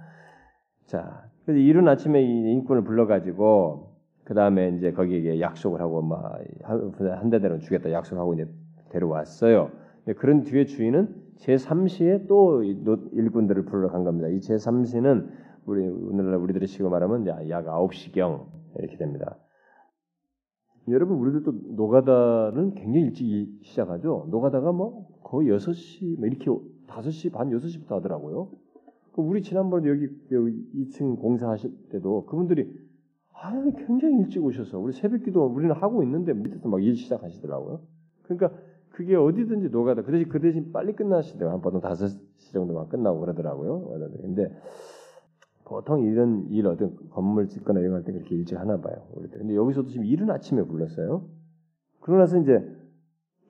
자, 그래서 이른 아침에 이 인권을 불러가지고 그 다음에 이제 거기에 약속을 하고 막 한 대대로 주겠다 약속하고 이제 데려왔어요. 그런 뒤에 주인은 제 3시에 또 일꾼들을 불러 간 겁니다. 이 제 3시는 우리 오늘날 우리들의 시고 말하면 약 9시경 이렇게 됩니다. 여러분 우리들도 노가다는 굉장히 일찍 시작하죠. 노가다가 뭐 거의 6시 뭐 이렇게 5시 반 6시부터 하더라고요. 그 우리 지난번에 여기, 여기 2층 공사하실 때도 그분들이 아, 굉장히 일찍 오셔서 우리 새벽기도 우리는 하고 있는데 밑에서 막 일 시작하시더라고요. 그러니까 그게 어디든지 노가다. 그 대신 그 대신 빨리 끝나시더라고요. 보통 5시 정도만 끝나고 그러더라고요. 근데 보통 이런 일 어떤 건물 짓거나 이런 할때 그렇게 일찍 하나 봐요. 근데 여기서도 지금 이른 아침에 불렀어요. 그러고 나서 이제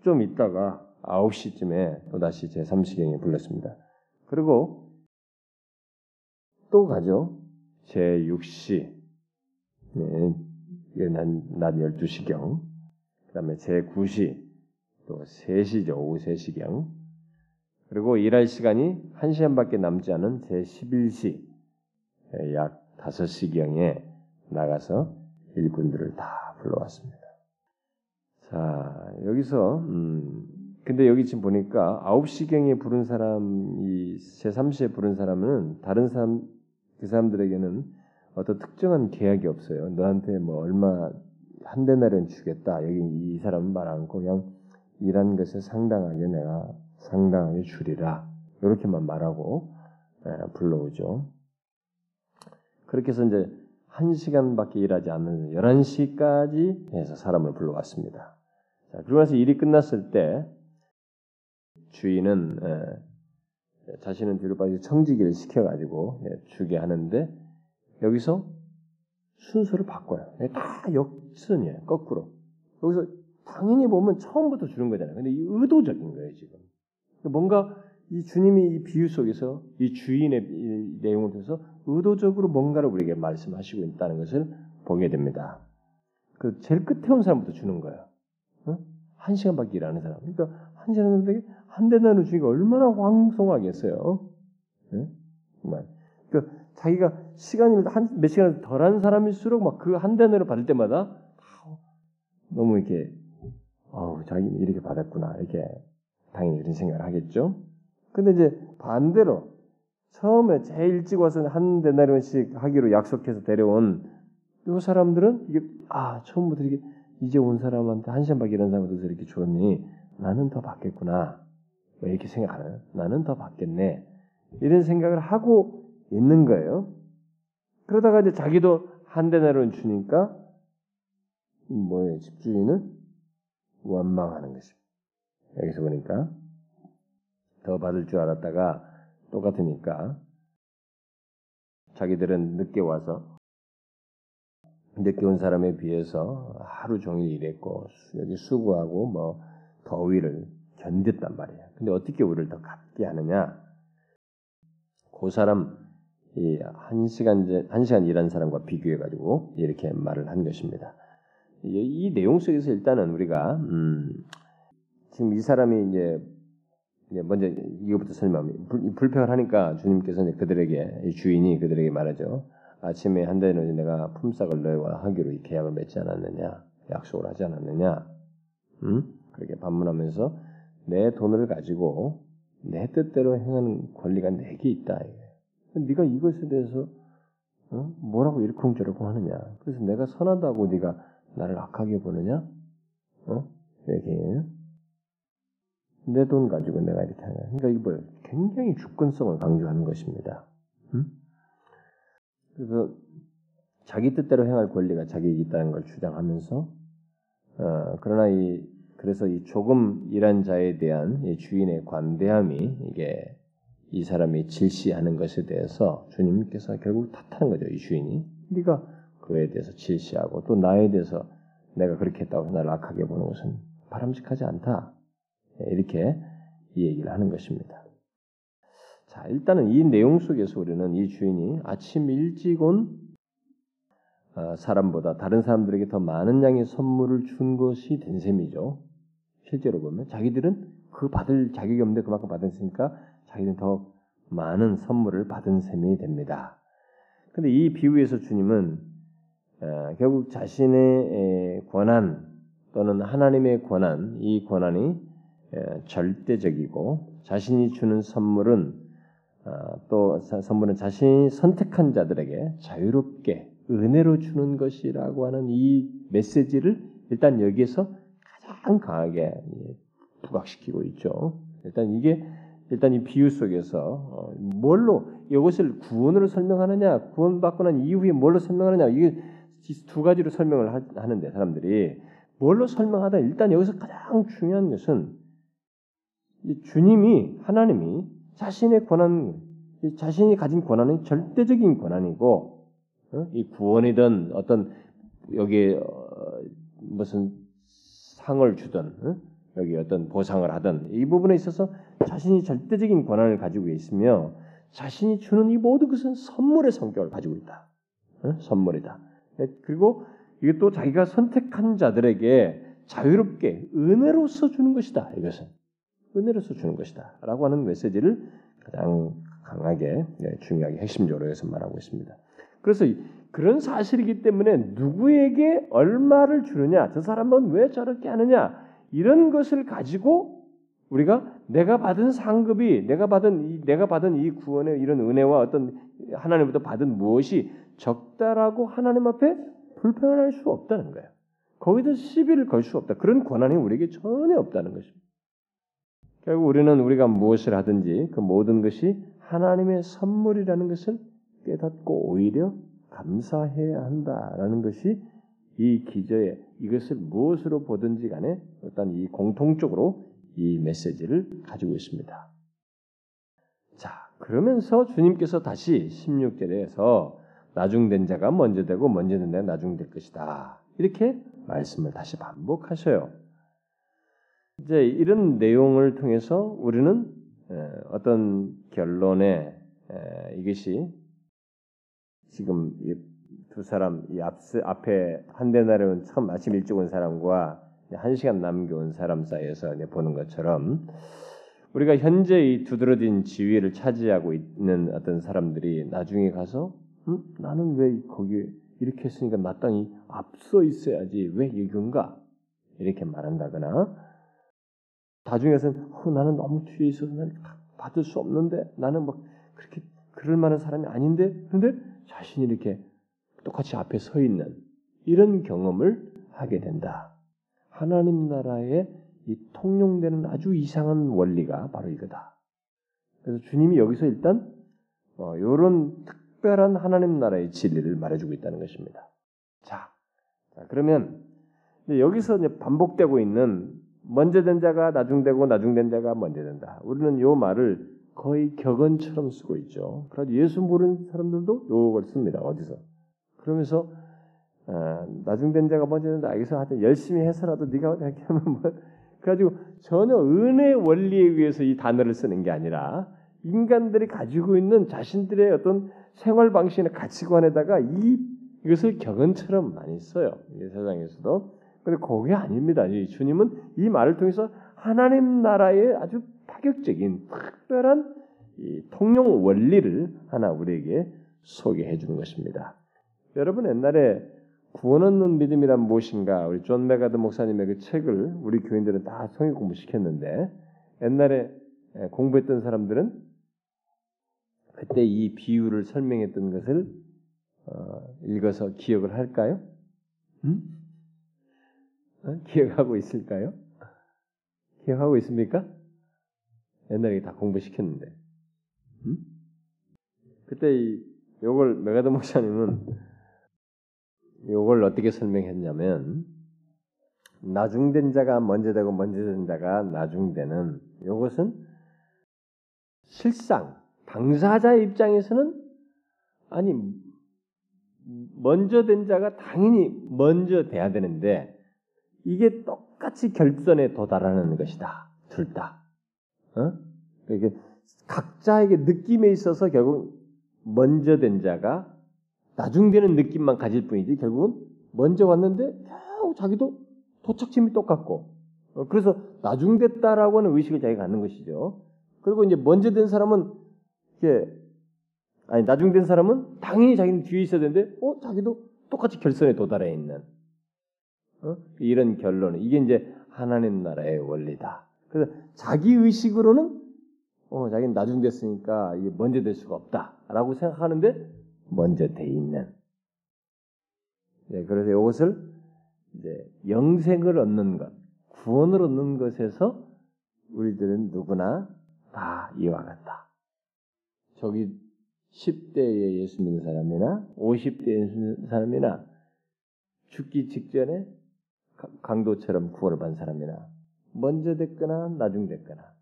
좀 있다가 9시쯤에 또 다시 제 3시경에 불렀습니다. 그리고 또 가죠. 제 6시. 네, 난, 낮 12시경. 그 다음에 제 9시. 또 3시죠. 오후 3시경. 그리고 일할 시간이 1시간밖에 남지 않은 제 11시. 약 5시경에 나가서 일꾼들을 다 불러왔습니다. 자 여기서 음, 근데 여기 지금 보니까 9시경에 부른 사람이 제3시에 부른 사람은 다른 사람 그 사람들에게는 어떤 특정한 계약이 없어요. 너한테 뭐 얼마 한 대날은 주겠다. 여기 이 사람은 말 않고 그냥 일한 것에 상당하게 내가 상당하게 줄이라. 이렇게만 말하고 예, 불러오죠. 그렇게 해서 이제 한 시간밖에 일하지 않는 11시까지 해서 사람을 불러왔습니다. 자, 그러고 나서 일이 끝났을 때 주인은 예, 자신은 뒤로 빠져 청지기를 시켜가지고 예, 주게 하는데 여기서 순서를 바꿔요. 예, 다 역선이에요. 거꾸로. 여기서 당연히 보면 처음부터 주는 거잖아요. 근데 이 의도적인 거예요, 지금. 뭔가 이 주님이 이 비유 속에서 이 주인의 이 내용을 통해서 의도적으로 뭔가를 우리에게 말씀하시고 있다는 것을 보게 됩니다. 그 제일 끝에 온 사람부터 주는 거예요. 어? 한 시간밖에 일하는 사람. 그러니까 한 시간인데 한 대나는 주기가 얼마나 황송하겠어요. 네? 정말. 그 자기가 시간이 한몇 시간 덜한 사람일수록 막 그 한 대나를 받을 때마다 너무 이렇게 어우 자기 이렇게 받았구나. 이렇게 당연히 이런 생각을 하겠죠. 근데 이제 반대로 처음에 제일 일찍 와서 한 데나리온씩 하기로 약속해서 데려온 이 사람들은 이게 아 처음부터 이게 이제 온 사람한테 한 시간밖에 이런 사람한테 이렇게 줬니? 나는 더 받겠구나. 이렇게 생각하는 나는 더 받겠네. 이런 생각을 하고 있는 거예요. 그러다가 이제 자기도 한 데나리온 주니까 뭐예요? 집주인은 원망하는 것입니다. 여기서 보니까 더 받을 줄 알았다가 똑같으니까 자기들은 늦게 와서 늦게 온 사람에 비해서 하루 종일 일했고 여기 수고하고 뭐 더위를 견뎠단 말이에요. 근데 어떻게 우리를 더 갖게 하느냐? 그 사람 이 한 시간 한 시간 일한 사람과 비교해 가지고 이렇게 말을 한 것입니다. 이, 이 내용 속에서 일단은 우리가 음, 지금 이 사람이 이제 먼저 이거부터 설명합니다. 불 평을 하니까 주님께서 는 그들에게 주인이 그들에게 말하죠. 아침에 한 대는 내가 품삯을 너희와 하기로 이 계약을 맺지 않았느냐, 약속을 하지 않았느냐. 음? 그렇게 반문하면서 내 돈을 가지고 내 뜻대로 행하는 권리가 내게 있다. 네가 이것에 대해서 어? 뭐라고 이렇쿵저렇쿵 하느냐. 그래서 내가 선하다고 네가 나를 악하게 보느냐? 어? 이렇게 내돈 가지고 내가 이렇게 하냐. 그러니까 이거 굉장히 주권성을 강조하는 것입니다. 음? 그래서 자기 뜻대로 행할 권리가 자기에게 있다는 걸 주장하면서 어, 그러나 이 그래서 이 조금 일한 자에 대한 주인의 관대함이 이게 이 사람이 질시하는 것에 대해서 주님께서 결국 탓하는 거죠. 이 주인이 네가 그에 대해서 질시하고 또 나에 대해서 내가 그렇게 했다고 나를 악하게 보는 것은 바람직하지 않다. 예, 이렇게 이 얘기를 하는 것입니다. 자, 일단은 이 내용 속에서 우리는 이 주인이 아침 일찍 온 어, 사람보다 다른 사람들에게 더 많은 양의 선물을 준 것이 된 셈이죠. 실제로 보면 자기들은 그 받을 자격이 없는데 그만큼 받았으니까 자기는 더 많은 선물을 받은 셈이 됩니다. 근데 이 비유에서 주님은 어, 결국 자신의 권한 또는 하나님의 권한, 이 권한이 예, 절대적이고 자신이 주는 선물은 아, 또 선물은 자신이 선택한 자들에게 자유롭게 은혜로 주는 것이라고 하는 이 메시지를 일단 여기에서 가장 강하게 부각시키고 있죠. 일단 이게 일단 이 비유 속에서 어, 뭘로 이것을 구원으로 설명하느냐, 구원받고 난 이후에 뭘로 설명하느냐 이게 두 가지로 설명을 하는데 사람들이 뭘로 설명하다 일단 여기서 가장 중요한 것은 주님이 하나님이 자신의 권한, 자신이 가진 권한은 절대적인 권한이고 어? 이 구원이든 어떤 여기 어, 무슨 상을 주든 어? 여기 어떤 보상을 하든 이 부분에 있어서 자신이 절대적인 권한을 가지고 있으며 자신이 주는 이 모든 것은 선물의 성격을 가지고 있다. 선물이다. 그리고 이것도 자기가 선택한 자들에게 자유롭게 은혜로서 주는 것이다. 이것은 은혜로서 주는 것이다. 라고 하는 메시지를 가장 강하게, 네, 중요하게 핵심적으로 해서 말하고 있습니다. 그래서 그런 사실이기 때문에 누구에게 얼마를 주느냐, 저 사람은 왜 저렇게 하느냐 이런 것을 가지고 우리가 내가 받은 상급이 내가 받은 이, 내가 받은 이 구원의 이런 은혜와 어떤 하나님부터 받은 무엇이 적다라고 하나님 앞에 불평할 수 없다는 거예요. 거기서 시비를 걸 수 없다. 그런 권한이 우리에게 전혀 없다는 것입니다. 결국 우리는 우리가 무엇을 하든지 그 모든 것이 하나님의 선물이라는 것을 깨닫고 오히려 감사해야 한다라는 것이 이 기저에 이것을 무엇으로 보든지 간에 일단 이 공통적으로 이 메시지를 가지고 있습니다. 자, 그러면서 주님께서 다시 16절에서 나중된 자가 먼저 되고 먼저 된 자가 나중될 것이다. 이렇게 말씀을 다시 반복하셔요. 이제 이런 내용을 통해서 우리는 어떤 결론에 이것이 지금 두 사람 이 앞, 앞에 한 대 나라온 처음 아침 일찍 온 사람과 한 시간 남겨온 사람 사이에서 보는 것처럼 우리가 현재 이 두드러진 지위를 차지하고 있는 어떤 사람들이 나중에 가서 음? 나는 왜 거기 이렇게 했으니까 마땅히 앞서 있어야지 왜 이건가 이렇게 말한다거나 나중에서는 어, 나는 너무 뒤에 있어서 난 받을 수 없는데 나는 막 그렇게 그럴 만한 사람이 아닌데 그런데 자신이 이렇게 똑같이 앞에 서 있는 이런 경험을 하게 된다. 하나님 나라의 이 통용되는 아주 이상한 원리가 바로 이거다. 그래서 주님이 여기서 일단 어, 이런 특별한 하나님 나라의 진리를 말해주고 있다는 것입니다. 자, 자 그러면 여기서 반복되고 있는 먼저 된 자가 나중되고 나중된 자가 먼저 된다. 우리는 이 말을 거의 격언처럼 쓰고 있죠. 그래서 예수 모르는 사람들도 요걸 씁니다. 어디서? 그러면서 어, 나중된 자가 먼저 된다. 알겠어? 하여튼 열심히 해서라도 네가 이렇게 하면 뭐 그래가지고 전혀 은혜 원리에 의해서 이 단어를 쓰는 게 아니라 인간들이 가지고 있는 자신들의 어떤 생활 방식이나 가치관에다가 이 이것을 격언처럼 많이 써요. 이 세상에서도. 근데 그게 아닙니다. 이 주님은 이 말을 통해서 하나님 나라의 아주 파격적인 특별한 이 통용 원리를 하나 우리에게 소개해 주는 것입니다. 여러분 옛날에 구원 얻는 믿음이란 무엇인가 우리 존 맥아더 목사님의 그 책을 우리 교인들은 다 성경 공부 시켰는데 옛날에 공부했던 사람들은 그때 이 비유를 설명했던 것을 어, 읽어서 기억을 할까요? 음? 어? 기억하고 있을까요? 기억하고 있습니까? 옛날에 다 공부시켰는데. 음? 그때 이, 요걸 맥아더 목사님은 요걸 어떻게 설명했냐면 나중된 자가 먼저 되고 먼저 된 자가 나중되는 요것은 실상 당사자의 입장에서는 아니 먼저 된 자가 당연히 먼저 돼야 되는데 이게 똑같이 결선에 도달하는 것이다. 둘 다. 어? 이게 각자에게 느낌에 있어서 결국 먼저 된 자가 나중되는 느낌만 가질 뿐이지 결국은 먼저 왔는데 결국 자기도 도착점이 똑같고 어, 그래서 나중됐다라고 하는 의식을 자기가 갖는 것이죠. 그리고 이제 먼저 된 사람은 이게 아니 나중된 사람은 당연히 자기는 뒤에 있어야 되는데 어 자기도 똑같이 결선에 도달해 있는 어? 이런 결론은 이게 이제 하나님 나라의 원리다. 그래서 자기 의식으로는 어 자기는 나중됐으니까 이게 먼저 될 수가 없다라고 생각하는데 먼저 돼 있는. 네, 그래서 이것을 이제 영생을 얻는 것, 구원을 얻는 것에서 우리들은 누구나 다 이와 같다. 저기 10대에 예수 믿는 사람이나 50대에 예수 믿는 사람이나 죽기 직전에 강도처럼 구원을 받은 사람이나 먼저 됐거나 나중 됐거나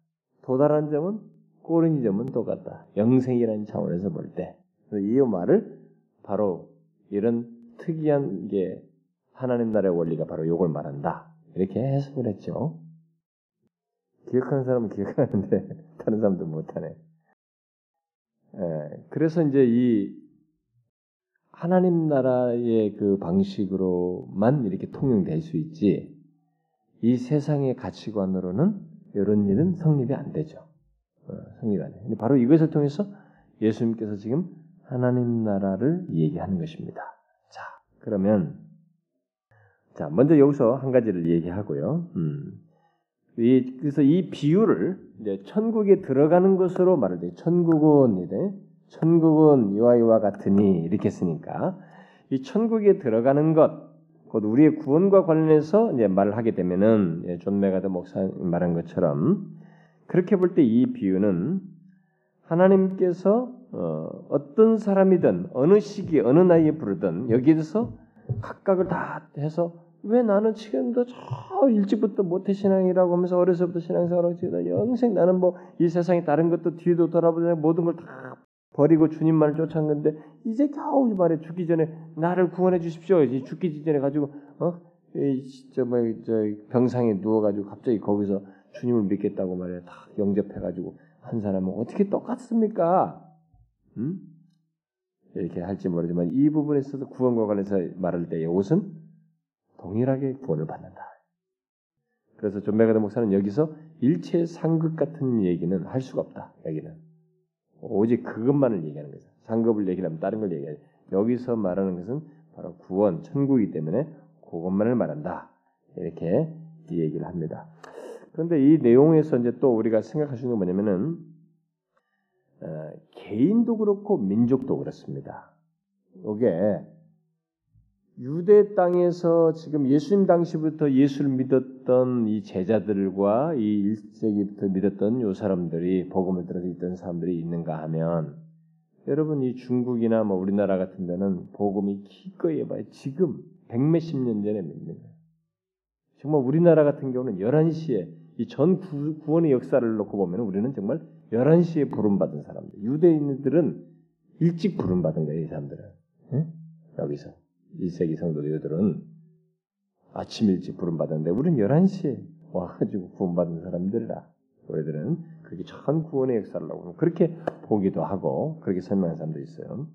도달한 점은 꼬르니 점은 똑같다. 영생이라는 차원에서 볼 때. 이 말을 바로 이런 특이한 게 하나님 나라의 원리가 바로 이걸 말한다. 이렇게 해석을 했죠. 기억하는 사람은 기억하는데 다른 사람도 못하네. 예, 그래서 이제 이 하나님 나라의 그 방식으로만 이렇게 통용될 수 있지 이 세상의 가치관으로는 이런 일은 성립이 안 되죠. 어, 성립이 안 돼. 바로 이것을 통해서 예수님께서 지금 하나님 나라를 얘기하는 것입니다. 그러면 자 먼저 여기서 한 가지를 얘기하고요. 음. 이, 그래서 이 비유를 이제 천국에 들어가는 것으로 말을 돼. 천국은 이래. 천국은 이와 이와 같으니 이렇게 쓰니까 이 천국에 들어가는 것, 곧 우리의 구원과 관련해서 이제 말을 하게 되면은 예, 존 맥아더 목사 말한 것처럼 그렇게 볼 때 이 비유는 하나님께서 어떤 사람이든 어느 시기 어느 나이에 부르든 여기에서 각각을 다 해서 왜 나는 지금도 저 일찍부터 모태 신앙이라고 하면서 어려서부터 신앙생활하고 지금 영생 나는 뭐 이 세상에 다른 것도 뒤도 돌아보자 모든 걸 다 버리고 주님만을 쫓았는데 이제 겨우 말에 죽기 전에 나를 구원해 주십시오. 이제 죽기 전에 가지고 어저뭐저 병상에 누워 가지고 갑자기 거기서 주님을 믿겠다고 말이야 다 영접해 가지고 한 사람은 어떻게 똑같습니까? 음? 이렇게 할지 모르지만 이 부분에 있어서 구원과 관련해서 말할 때 이것은 동일하게 구원을 받는다. 그래서 존 맥아더 목사는 여기서 일체 상급 같은 얘기는 할 수가 없다. 여기는 오직 그것만을 얘기하는 거죠. 상급을 얘기하면 다른 걸 얘기해. 여기서 말하는 것은 바로 구원, 천국이기 때문에 그것만을 말한다. 이렇게 이 얘기를 합니다. 그런데 이 내용에서 이제 또 우리가 생각할 수 있는 건 뭐냐면은 어, 개인도 그렇고 민족도 그렇습니다. 이게 유대 땅에서 지금 예수님 당시부터 예수를 믿었던 이 제자들과 이 1세기부터 믿었던 요 사람들이 복음을 들어서 있던 사람들이 있는가 하면 여러분 이 중국이나 뭐 우리나라 같은 데는 복음이 기꺼이 해봐요. 지금 백몇십 년 전에 믿는 거예요. 정말 우리나라 같은 경우는 11시에 이 전 구원의 역사를 놓고 보면 우리는 정말 11시에 부름받은 사람들. 유대인들은 일찍 부름받은 거예요, 이 사람들은. 응? 여기서. 1세기 성도 들은 아침 일찍 부름받았는데 우리는 11시에 와가지고 구원받은 사람들이라 우리들은 그렇게 참 구원의 역사를 하고 그렇게 보기도 하고 그렇게 설명하는 사람도 있어요.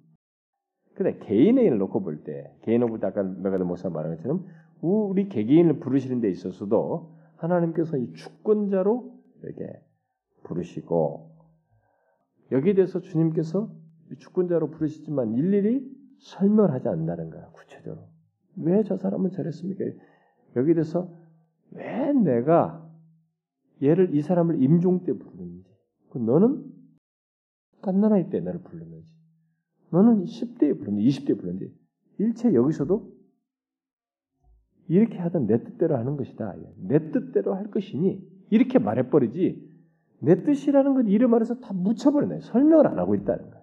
근데 개인의 일을 놓고 볼 때 개인을 볼때 아까 맥아더 목사 말한 것처럼 우리 개개인을 부르시는 데 있어서도 하나님께서 이 주권자로 이렇게 부르시고 여기에 대해서 주님께서 주권자로 부르시지만 일일이 설명하지 않는다는 거야 구체적으로 왜 저 사람은 저랬습니까? 여기 대해서 왜 내가 얘를 이 사람을 임종 때 부르는지 그 너는 갓나라이 때 나를 부르는지 너는 10대에 부르는지 20대에 부르는지 일체 여기서도 이렇게 하던 내 뜻대로 하는 것이다. 내 뜻대로 할 것이니 이렇게 말해버리지 내 뜻이라는 것 이름 안에서 다 묻혀버리네. 설명을 안 하고 있다는 거야.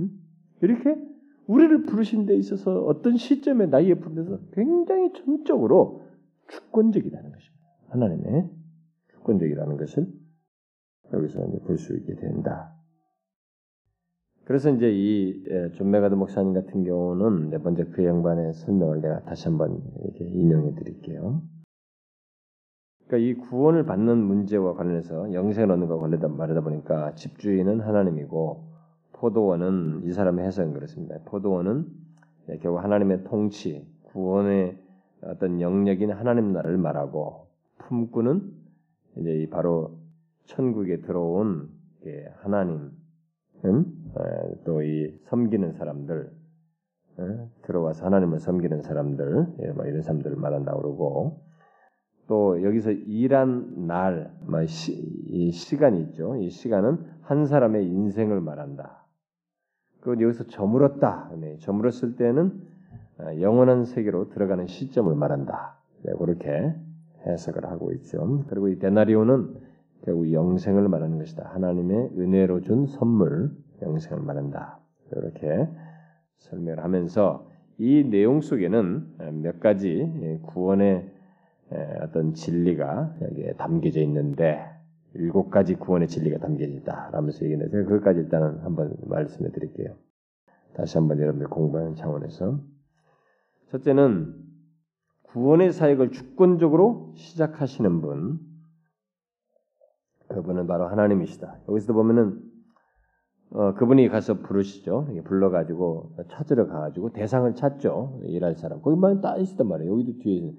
응? 이렇게 우리를 부르신 데 있어서 어떤 시점에 나이에 부르면서 굉장히 전적으로 주권적이라는 것입니다. 하나님의 주권적이라는 것을 여기서 볼수 있게 된다. 그래서 이제 이 존 맥아더 목사님 같은 경우는 네 번째 그 양반의 설명을 내가 다시 한번 이렇게 인용해 드릴게요. 그러니까 이 구원을 받는 문제와 관련해서 영생을 얻는 것과 관련해서 말하다 보니까 집주인은 하나님이고 포도원은 이 사람의 해석은 그렇습니다. 포도원은 결국 하나님의 통치, 구원의 어떤 영역인 하나님 나라를 말하고 품꾼은 이제 바로 천국에 들어온 하나님, 또이 섬기는 사람들, 들어와서 하나님을 섬기는 사람들, 예, 뭐 이런 사람들을 말한다 그러고 또 여기서 일한 날, 뭐이 시간이 있죠. 이 시간은 한 사람의 인생을 말한다. 그리고 여기서 저물었다. 네, 저물었을 때는 아, 영원한 세계로 들어가는 시점을 말한다. 네, 그렇게 해석을 하고 있죠. 그리고 이 데나리오는 결국 영생을 말하는 것이다. 하나님의 은혜로 준 선물, 영생을 말한다. 이렇게 설명을 하면서 이 내용 속에는 몇 가지 예, 구원의 어떤 진리가 여기에 담겨져 있는데 일곱 가지 구원의 진리가 담겨 있다. 라면서 얘기했는데 제가 그것까지 일단은 한번 말씀해 드릴게요. 다시 한번 여러분들 공부하는 차원에서. 첫째는 구원의 사역을 주권적으로 시작하시는 분. 그분은 바로 하나님이시다. 여기서 보면은 어, 그분이 가서 부르시죠. 불러가지고 찾으러 가가지고 대상을 찾죠. 일할 사람. 거기만 딱 있었단 말이에요. 여기도 뒤에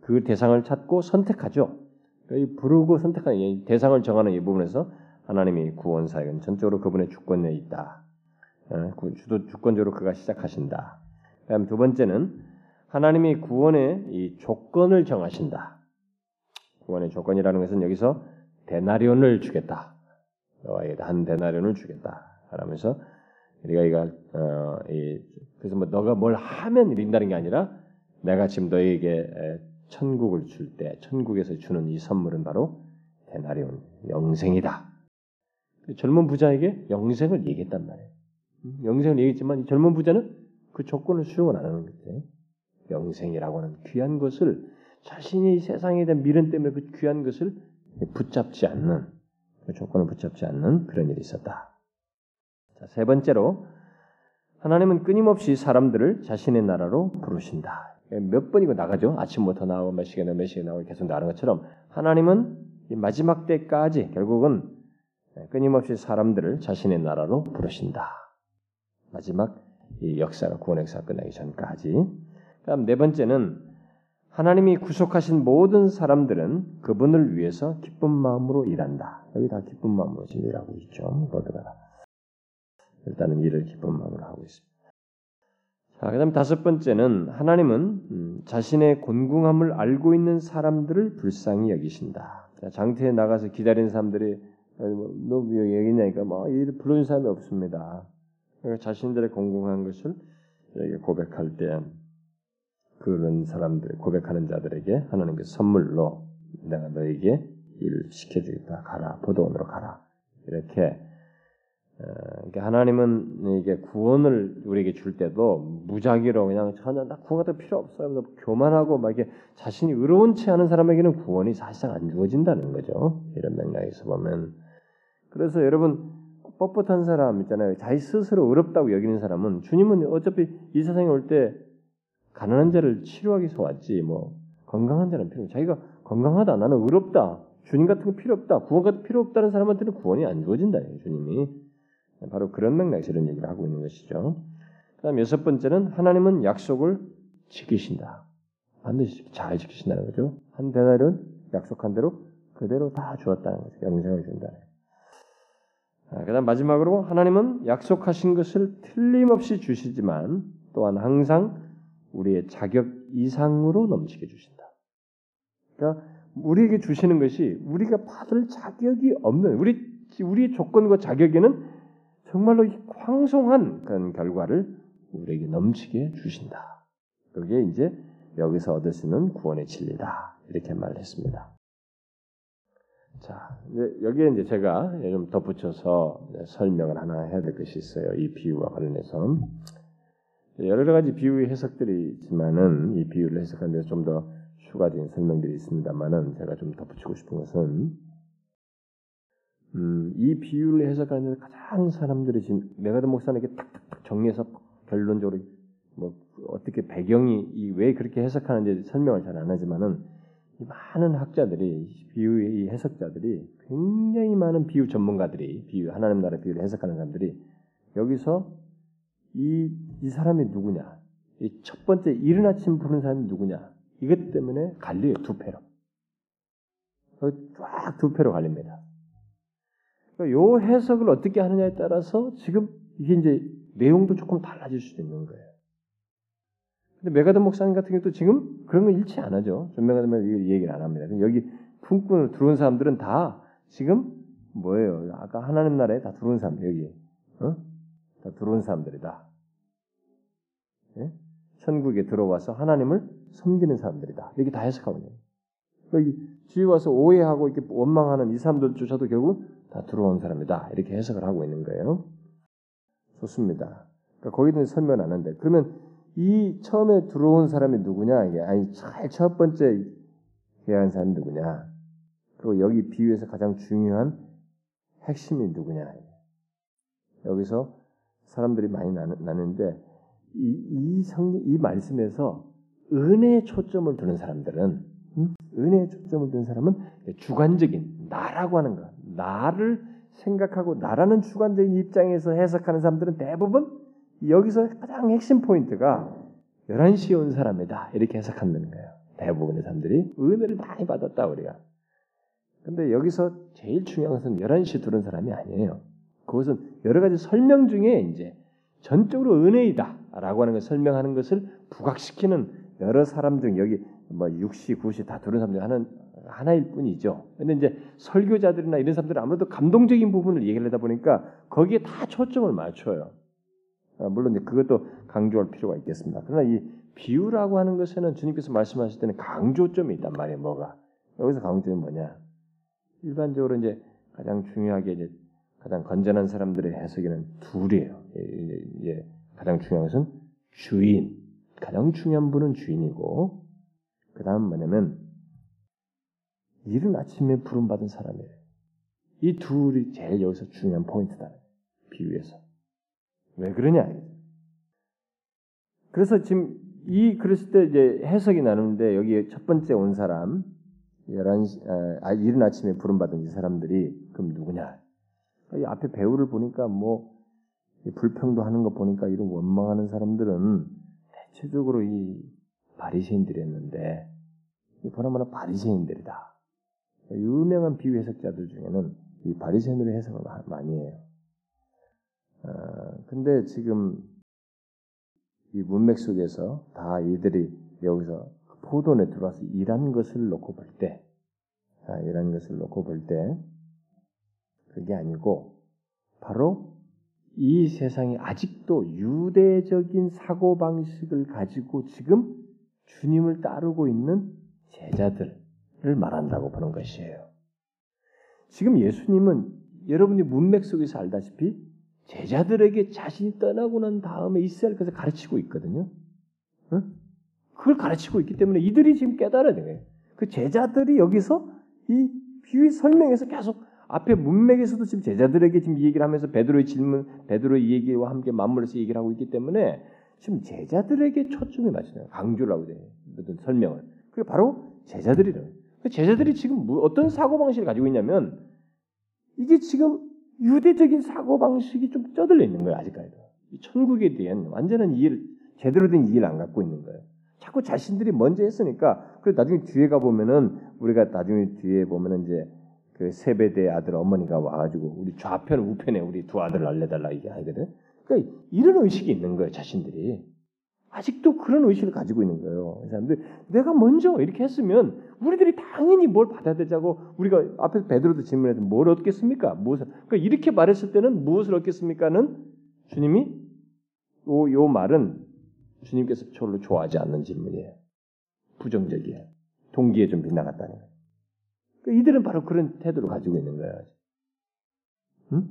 그 대상을 찾고 선택하죠. 이 부르고 선택하는 대상을 정하는 이 부분에서 하나님이 구원 사역은 전적으로 그분의 주권에 있다. 어, 주도 주권적으로 그가 시작하신다. 그다음 두 번째는 하나님이 구원의 이 조건을 정하신다. 구원의 조건이라는 것은 여기서 데나리온을 주겠다. 너에게 한 데나리온을 주겠다. 하면서 우리가 이거 어, 이, 그래서 뭐 너가 뭘 하면 이긴다는 게 아니라 내가 지금 너에게 천국을 줄 때 천국에서 주는 이 선물은 바로 데나리온 영생이다. 젊은 부자에게 영생을 얘기했단 말이에요. 영생을 얘기했지만 이 젊은 부자는 그 조건을 수용을 안 하는 거죠. 영생이라고 하는 귀한 것을 자신이 세상에 대한 미련 때문에 그 귀한 것을 붙잡지 않는 그 조건을 붙잡지 않는 그런 일이 있었다. 자, 세 번째로 하나님은 끊임없이 사람들을 자신의 나라로 부르신다. 몇 번이고 나가죠. 아침부터 나오고 몇 시간에 몇 시간에 나오고 계속 나가는 것처럼 하나님은 마지막 때까지 결국은 끊임없이 사람들을 자신의 나라로 부르신다. 마지막 이 역사가 구원 역사가 끝나기 전까지. 그다음 네 번째는 하나님이 구속하신 모든 사람들은 그분을 위해서 기쁜 마음으로 일한다. 여기 다 기쁜 마음으로 일하고 있죠. 일단은 일을 기쁜 마음으로 하고 있습니다. 자, 그다음 다섯 번째는 하나님은 음, 자신의 곤궁함을 알고 있는 사람들을 불쌍히 여기신다. 장터에 나가서 기다리는 사람들이 어, 뭐, 너왜 여기 있냐니까 뭐 불러준 사람이 없습니다. 그러니까 자신들의 공공한 것을 고백할 때 그런 사람들 고백하는 자들에게 하나님께 선물로 내가 너에게 일 시켜주겠다 가라 보도원으로 가라 이렇게 어, 그러니까 하나님은 이게 구원을 우리에게 줄 때도 무작위로 그냥 전혀 나 구원 같은 필요 없어요. 교만하고 막 이게 자신이 의로운 채 하는 사람에게는 구원이 사실상 안 주어진다는 거죠. 이런 맥락에서 보면 그래서 여러분 뻣뻣한 사람 있잖아요. 자기 스스로 어렵다고 여기는 사람은 주님은 어차피 이 세상에 올 때 가난한 자를 치료하기 위해서 왔지 뭐 건강한 자는 필요 없 자기가 건강하다 나는 어렵다 주님 같은 거 필요 없다 구원 같은 필요 없다는 사람한테는 구원이 안 주어진다 주님이 바로 그런 맥락에서 이런 얘기를 하고 있는 것이죠. 그다음 여섯 번째는 하나님은 약속을 지키신다. 반드시 잘 지키신다는 거죠. 한 대날은 약속한 대로 그대로 다 주었다는 거죠. 영생을 준다는 아, 그 다음 마지막으로 하나님은 약속하신 것을 틀림없이 주시지만 또한 항상 우리의 자격 이상으로 넘치게 주신다. 그러니까 우리에게 주시는 것이 우리가 받을 자격이 없는 우리 우리의 조건과 자격에는 정말로 황송한 그런 결과를 우리에게 넘치게 주신다. 그게 이제 여기서 얻을 수 있는 구원의 진리다. 이렇게 말했습니다. 자, 이제 여기에 이제 제가 좀 덧붙여서 설명을 하나 해야 될 것이 있어요. 이 비유와 관련해서 여러 가지 비유의 해석들이 있지만은 이 비유를 해석하는 데서 좀 더 추가적인 설명들이 있습니다만은 제가 좀 덧붙이고 싶은 것은 음, 이 비유를 해석하는 데서 가장 사람들이 지금 맥아더 목사님에게 탁탁탁 정리해서 결론적으로 뭐 어떻게 배경이 왜 그렇게 해석하는지 설명을 잘 안 하지만은 많은 학자들이 비유의 해석자들이 굉장히 많은 비유 전문가들이 비유 하나님 나라 비유를 해석하는 사람들이 여기서 이, 이 사람이 누구냐 이 첫 번째 이른 아침 부르는 사람이 누구냐 이것 때문에 갈려요 두 패로 쫙 두 패로 갈립니다. 그러니까 요 해석을 어떻게 하느냐에 따라서 지금 이게 이제 내용도 조금 달라질 수도 있는 거예요. 근데 맥아더 목사님 같은 경우도 지금 그런 거 일치 안 하죠. 존 맥아더면 이걸 얘기를 안 합니다. 여기 품꾼을 들어온 사람들은 다 지금 뭐예요? 아까 하나님 나라에 다 들어온 사람들 여기 어? 다 들어온 사람들이다. 예? 천국에 들어와서 하나님을 섬기는 사람들이다. 이렇게 다 해석하거든요. 여기 뒤에 와서 오해하고 이렇게 원망하는 이 사람들조차도 결국 다 들어온 사람이다. 이렇게 해석을 하고 있는 거예요. 좋습니다. 그러니까 거기도 설명 안 하는데 그러면 이 처음에 들어온 사람이 누구냐? 아니 첫 번째 회한 사람이 누구냐? 그리고 여기 비유에서 가장 중요한 핵심이 누구냐? 여기서 사람들이 많이 나누는데 이, 이, 성, 이 말씀에서 은혜에 초점을 두는 사람들은 음? 은혜에 초점을 두는 사람은 주관적인 나라고 하는 것, 나를 생각하고 나라는 주관적인 입장에서 해석하는 사람들은 대부분 여기서 가장 핵심 포인트가 11시에 온 사람이다. 이렇게 해석한다는 거예요. 대부분의 사람들이 은혜를 많이 받았다 우리가. 근데 여기서 제일 중요한 것은 11시에 들은 사람이 아니에요. 그것은 여러 가지 설명 중에 이제 전적으로 은혜이다. 사람이다라고 하는 걸 설명하는 것을 부각시키는 여러 사람 중 여기 뭐 육시, 구시 다 두는 사람 중 하는 하나일 뿐이죠. 근데 이제 설교자들이나 이런 사람들은 아무래도 감동적인 부분을 얘기를 하다 보니까 거기에 다 초점을 맞춰요. 아, 물론 이제 그것도 강조할 필요가 있겠습니다. 그러나 이 비유라고 하는 것에는 주님께서 말씀하실 때는 강조점이 있단 말이에요. 뭐가 여기서 강조점이 뭐냐? 일반적으로 이제 가장 중요하게 이제 가장 건전한 사람들의 해석에는 둘이에요. 이제 가장 중요한 것은 주인, 가장 중요한 분은 주인이고 그 다음 뭐냐면 이른 아침에 부름받은 사람이에요. 이 둘이 제일 여기서 중요한 포인트다. 비유에서. 왜 그러냐? 그래서 지금 이 그랬을 때 이제 해석이 나누는데 여기 첫 번째 온 사람 11시 아, 이른 아침에 부름 받은 이 사람들이 그럼 누구냐? 이 앞에 배우를 보니까 뭐 불평도 하는 거 보니까 이런 원망하는 사람들은 대체적으로 이 바리새인들이었는데 보나마나 바리새인들이다. 유명한 비유 해석자들 중에는 이 바리새인으로 해석을 많이 해요. 아, 근데 지금 이 문맥 속에서 다 이들이 여기서 포도원에 들어와서 일한 것을 놓고 볼 때, 아, 일한 것을 놓고 볼 때, 그게 아니고, 바로 이 세상이 아직도 유대적인 사고방식을 가지고 지금 주님을 따르고 있는 제자들 을 말한다고 보는 것이에요. 지금 예수님은 여러분이 문맥 속에서 알다시피 제자들에게 자신이 떠나고 난 다음에 할 것을 가르치고 있거든요. 응? 그걸 가르치고 있기 때문에 이들이 지금 깨달아야 돼요. 그 제자들이 여기서 이 비유 설명에서 계속 앞에 문맥에서도 지금 제자들에게 지금 이 얘기를 하면서 베드로의 질문, 베드로의 얘기와 함께 맞물려서 얘기를 하고 있기 때문에 지금 제자들에게 초점이 맞춰요. 강조를 하고 돼요. 어떤 설명을. 그게 바로 제자들이래요. 그 제자들이 지금 어떤 사고 방식을 가지고 있냐면 이게 지금 유대적인 사고 방식이 좀 쩌들려 있는 거예요 아직까지도. 천국에 대한 완전한 이해를 제대로 된 이해를 안 갖고 있는 거예요. 자꾸 자신들이 먼저 했으니까 그래 나중에 뒤에 가 보면은 우리가 나중에 뒤에 보면은 이제 그 세배대 아들 어머니가 와가지고 우리 좌편 우편에 우리 두 아들 날려달라 이게 하거든. 그러니까 이런 의식이 있는 거예요 자신들이. 아직도 그런 의식을 가지고 있는 거예요. 이 사람들 내가 먼저 이렇게 했으면 우리들이 당연히 뭘 받아야 되자고 우리가 앞에서 베드로도 질문해서 뭘 얻겠습니까? 무엇을? 그러니까 이렇게 말했을 때는 무엇을 얻겠습니까는 주님이 요, 요 말은 주님께서 별로 좋아하지 않는 질문이에요. 부정적이에요. 동기에 좀 빗나갔다는 거예요. 그러니까 이들은 바로 그런 태도를 가지고 있는 거예요. 응?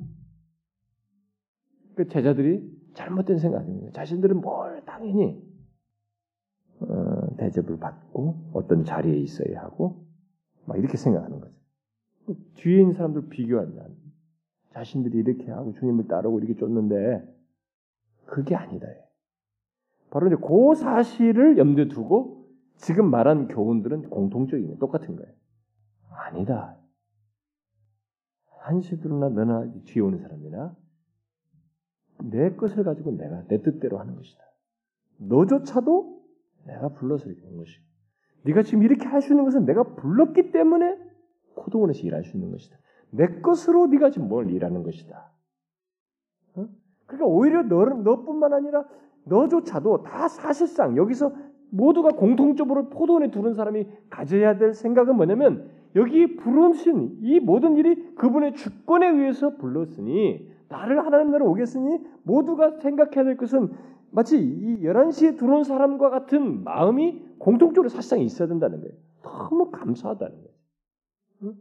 그 제자들이 잘못된 생각입니다. 자신들은 뭘 당연히 어, 대접을 받고 어떤 자리에 있어야 하고 막 이렇게 생각하는 거죠. 뒤에 있는 사람들 비교한다. 자신들이 이렇게 하고 주님을 따르고 이렇게 쫓는데 그게 아니다. 바로 이제 그 사실을 염두에 두고 지금 말한 교훈들은 공통적인 똑같은 거예요. 아니다. 한시들나 너나 뒤에 오는 사람이나 내 것을 가지고 내가 내 뜻대로 하는 것이다. 너조차도 내가 불러서 이렇게 한 것이고 네가 지금 이렇게 할 수 있는 것은 내가 불렀기 때문에 코동원에서 일할 수 있는 것이다. 내 것으로 네가 지금 뭘 일하는 것이다. 어? 그러니까 오히려 너, 너뿐만 아니라 너조차도 다 사실상 여기서 모두가 공통적으로 포도원에 두는 사람이 가져야 될 생각은 뭐냐면 여기 부름신 이 모든 일이 그분의 주권에 의해서 불렀으니 나를 하나님 나라 오겠으니 모두가 생각해야 될 것은 마치 이 11시에 들어온 사람과 같은 마음이 공통적으로 사실상 있어야 된다는 거예요. 너무 감사하다는 거예요.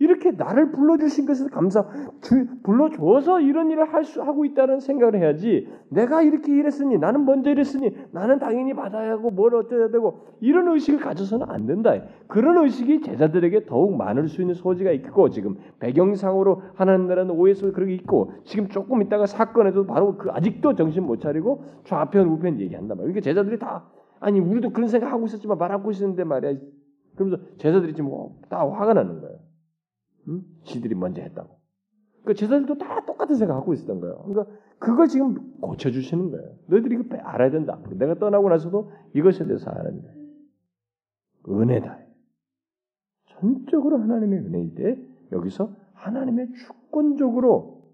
이렇게 나를 불러주신 것에 감사, 주, 불러줘서 이런 일을 할 수, 하고 있다는 생각을 해야지, 내가 이렇게 일했으니, 나는 먼저 일했으니, 나는 당연히 받아야 하고, 뭘 어쩌야 되고, 이런 의식을 가져서는 안 된다. 그런 의식이 제자들에게 더욱 많을 수 있는 소지가 있고, 지금 배경상으로 하나님 나라는 오해 속에 그렇게 있고, 지금 조금 있다가 사건에도 바로 그 아직도 정신 못 차리고, 좌편, 우편 얘기한단 말이야. 그러니까 제자들이 다, 아니, 우리도 그런 생각 하고 있었지만 말하고 있었는데 말이야. 그러면서 제자들이 지금 다 화가 나는 거예 요. 응? 지들이 먼저 했다고. 그러니까 제자들도 다 똑같은 생각하고 있었던 거예요. 그러니까 그걸 지금 고쳐주시는 거예요. 너희들이 이거 알아야 된다. 내가 떠나고 나서도 이것에 대해서 알아야 된다. 은혜다. 전적으로 하나님의 은혜인데 여기서 하나님의 주권적으로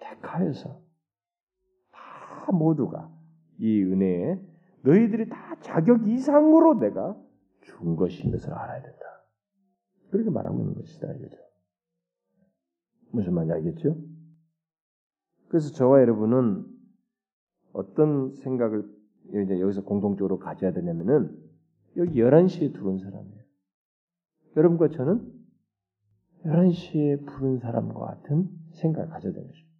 택하여서 다 모두가 이 은혜에 너희들이 다 자격 이상으로 내가 준 것인 것을 알아야 된다. 그렇게 말하고 있는 것이다 이거죠. 무슨 말인지 알겠죠? 그래서 저와 여러분은 어떤 생각을 이제 여기서 공통적으로 가져야 되냐면은 여기 11시에 들어온 사람이에요. 여러분과 저는 11시에 부른 사람과 같은 생각을 가져야 되는 것입니다.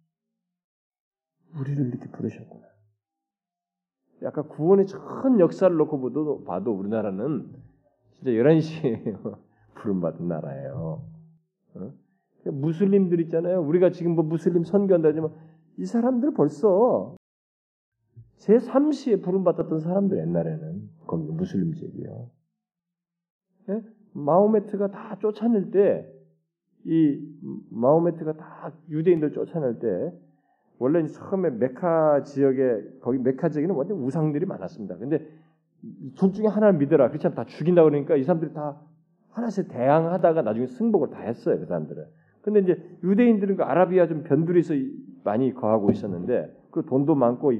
우리를 이렇게 부르셨구나. 약간 구원의 전 역사를 놓고 봐도, 봐도 우리나라는 진짜 11시에 부름받은 나라예요. 어? 무슬림들 있잖아요. 우리가 지금 뭐 무슬림 선교한다지만 이 사람들 벌써 제 3시에 부름받았던 사람들 옛날에는 거기 무슬림 지역이요. 예? 마호메트가 다 쫓아낼 때 이 마호메트가 다 유대인들 쫓아낼 때 원래 처음에 메카 지역에 거기 메카 지역에는 완전 우상들이 많았습니다. 근데 둘 중에 하나를 믿어라. 그렇지 않다 죽인다 그러니까 이 사람들이 다 하나씩 대항하다가 나중에 승복을 다 했어요. 그 사람들은. 근데 이제 유대인들은 그 아라비아 좀 변두리에서 많이 거하고 있었는데 그 돈도 많고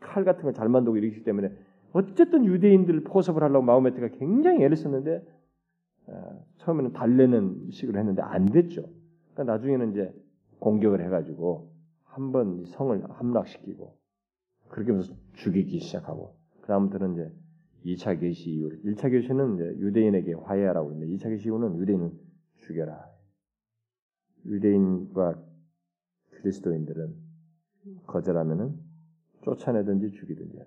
칼 같은 걸 잘 만들고 이러기 때문에 어쨌든 유대인들을 포섭을 하려고 마호메트가 굉장히 애를 썼는데 어, 처음에는 달래는 식으로 했는데 안 됐죠. 그러니까 나중에는 이제 공격을 해가지고 한 번 성을 함락시키고 그렇게 하면서 죽이기 시작하고 그 다음부터는 이제 2차 계시 이후 1차 계시는 이제 유대인에게 화해하라고 했는데 2차 계시 이후는 유대인은 죽여라. 유대인과 그리스도인들은 거절하면은 쫓아내든지 죽이든지.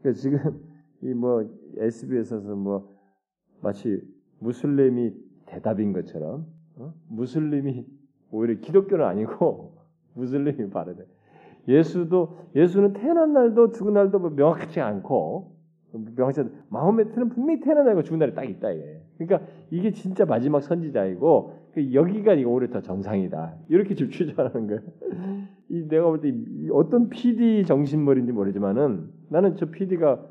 그러니까 지금 이 뭐 SBS에서 뭐 마치 무슬림이 대답인 것처럼 어? 무슬림이 오히려 기독교는 아니고 무슬림이 바르대. 예수도 예수는 태어난 날도 죽은 날도 뭐 명확하지 않고 명확하지 마음에트는 분명히 날과 죽은 날이 딱 있다 이게. 그러니까 이게 진짜 마지막 선지자이고 그 여기가 이거 오히려 더 정상이다. 이렇게 지금 추정하는 거예요. 이 내가 볼 때 어떤 PD 정신머리인지 모르지만은 나는 저 PD가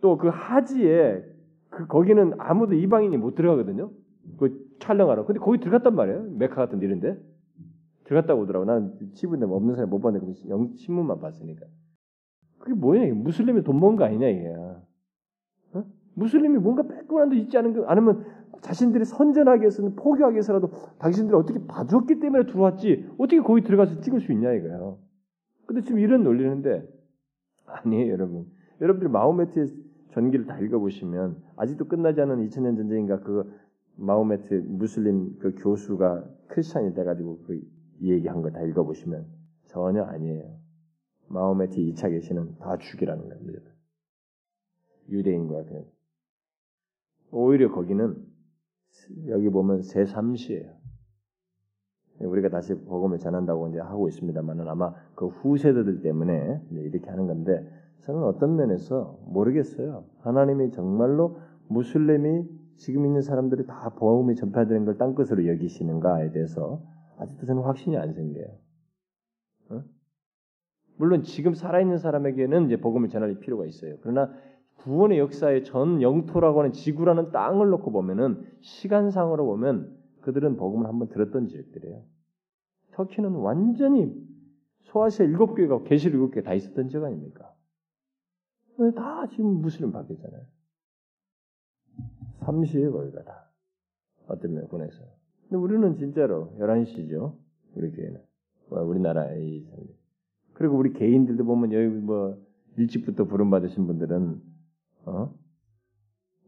또 그 하지에 그 거기는 아무도 이방인이 못 들어가거든요. 그 촬영하러. 근데 거기 들어갔단 말이에요. 메카 같은 이런데 들어갔다고 오더라고. 나는 치부인데 뭐 없는 사람 못 봤는데 영 신문만 봤으니까. 그게 뭐냐? 이게 무슬림이 돈 버는 거 아니냐 이게. 어? 무슬림이 뭔가 빼꼼한 데 있지 않은 거 아니면 자신들이 선전하기 위해서는 포기하기 위해서라도 당신들이 어떻게 봐줬기 때문에 들어왔지 어떻게 거기 들어가서 찍을 수 있냐 이거예요. 근데 지금 이런 논리는데 아니에요 여러분. 여러분들이 마호메트의 전기를 다 읽어보시면 아직도 끝나지 않은 2000년 전쟁인가 그 마호메트 무슬림 그 교수가 크리스찬이 돼가지고 그 얘기한 거 다 읽어보시면 전혀 아니에요. 마호메트 2차 계시는 다 죽이라는 겁니다. 유대인과 그 오히려 거기는 여기 보면 제3시예요. 우리가 다시 복음을 전한다고 이제 하고 있습니다만은 아마 그 후세대들 때문에 이렇게 하는 건데 저는 어떤 면에서 모르겠어요. 하나님이 정말로 무슬림이 지금 있는 사람들이 다 복음이 전파되는 걸 땅끝으로 여기시는가에 대해서 아직도 저는 확신이 안 생겨요. 어? 물론 지금 살아있는 사람에게는 이제 복음을 전할 필요가 있어요. 그러나 구원의 역사의 전 영토라고 하는 지구라는 땅을 놓고 보면은 시간상으로 보면 그들은 복음을 한번 들었던 지역들이에요. 터키는 완전히 소아시아 일곱 교회가 계시를 일곱 개 다 있었던 지역 아닙니까? 다 지금 무슬림 바뀌었잖아요. 삼시에 거기가 다 어떤 면에서. 근데 우리는 진짜로 11시죠. 우리 교회는. 우리나라의 그리고 우리 개인들도 보면 여기 뭐 일찍부터 부름 받으신 분들은 어?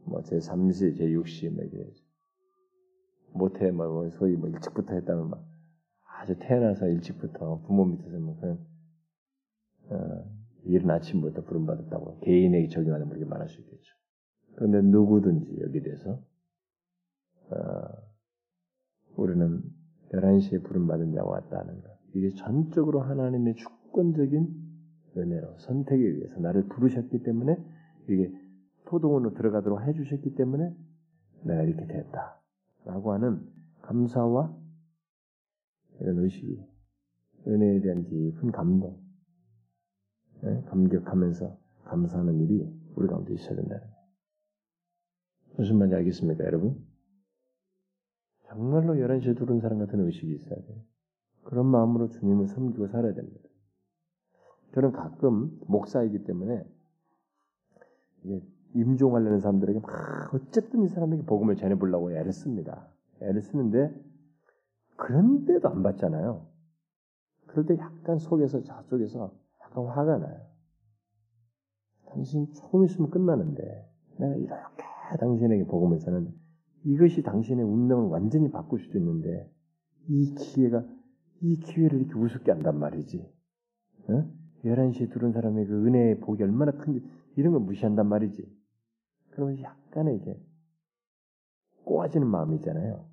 뭐제 3시, 제 6시 뭐 이게 못해 뭐, 뭐 소위 뭐 일찍부터 했다면 막 아주 태어나서 일찍부터 부모 밑에서 뭐 그런 어, 이른 아침부터 부름 받았다고 개인에게 적용하는 그렇게 말할 수 있겠죠. 그런데 누구든지 여기 대해서 어, 우리는 11시에 부름 받은 자가 왔다는 것. 이게 전적으로 하나님의 주권적인 은혜로 선택에 의해서 나를 부르셨기 때문에 이게 토동으로 들어가도록 해주셨기 때문에 내가 이렇게 됐다. 라고 하는 감사와 이런 의식이 은혜에 대한 깊은 감동, 네? 감격하면서 감사하는 일이 우리 가운데 있어야 된다는 거예요. 무슨 말인지 알겠습니까, 여러분? 정말로 11시에 들어온 사람 같은 의식이 있어야 돼요. 그런 마음으로 주님을 섬기고 살아야 됩니다. 저는 가끔 목사이기 때문에 임종하려는 사람들에게 막 어쨌든 이 사람에게 복음을 전해보려고 애를 씁니다. 애를 쓰는데 그런데도 안 받잖아요. 그럴 때 약간 속에서 저쪽에서 약간 화가 나요. 당신 조금 있으면 끝나는데 내가 이렇게 당신에게 복음을 전하는데 이것이 당신의 운명을 완전히 바꿀 수도 있는데 이 기회가 이 기회를 이렇게 우습게 한단 말이지. 어? 11시에 들은 사람의 그 은혜의 복이 얼마나 큰지 이런 걸 무시한단 말이지. 그러면 약간의 이게 꼬아지는 마음이잖아요.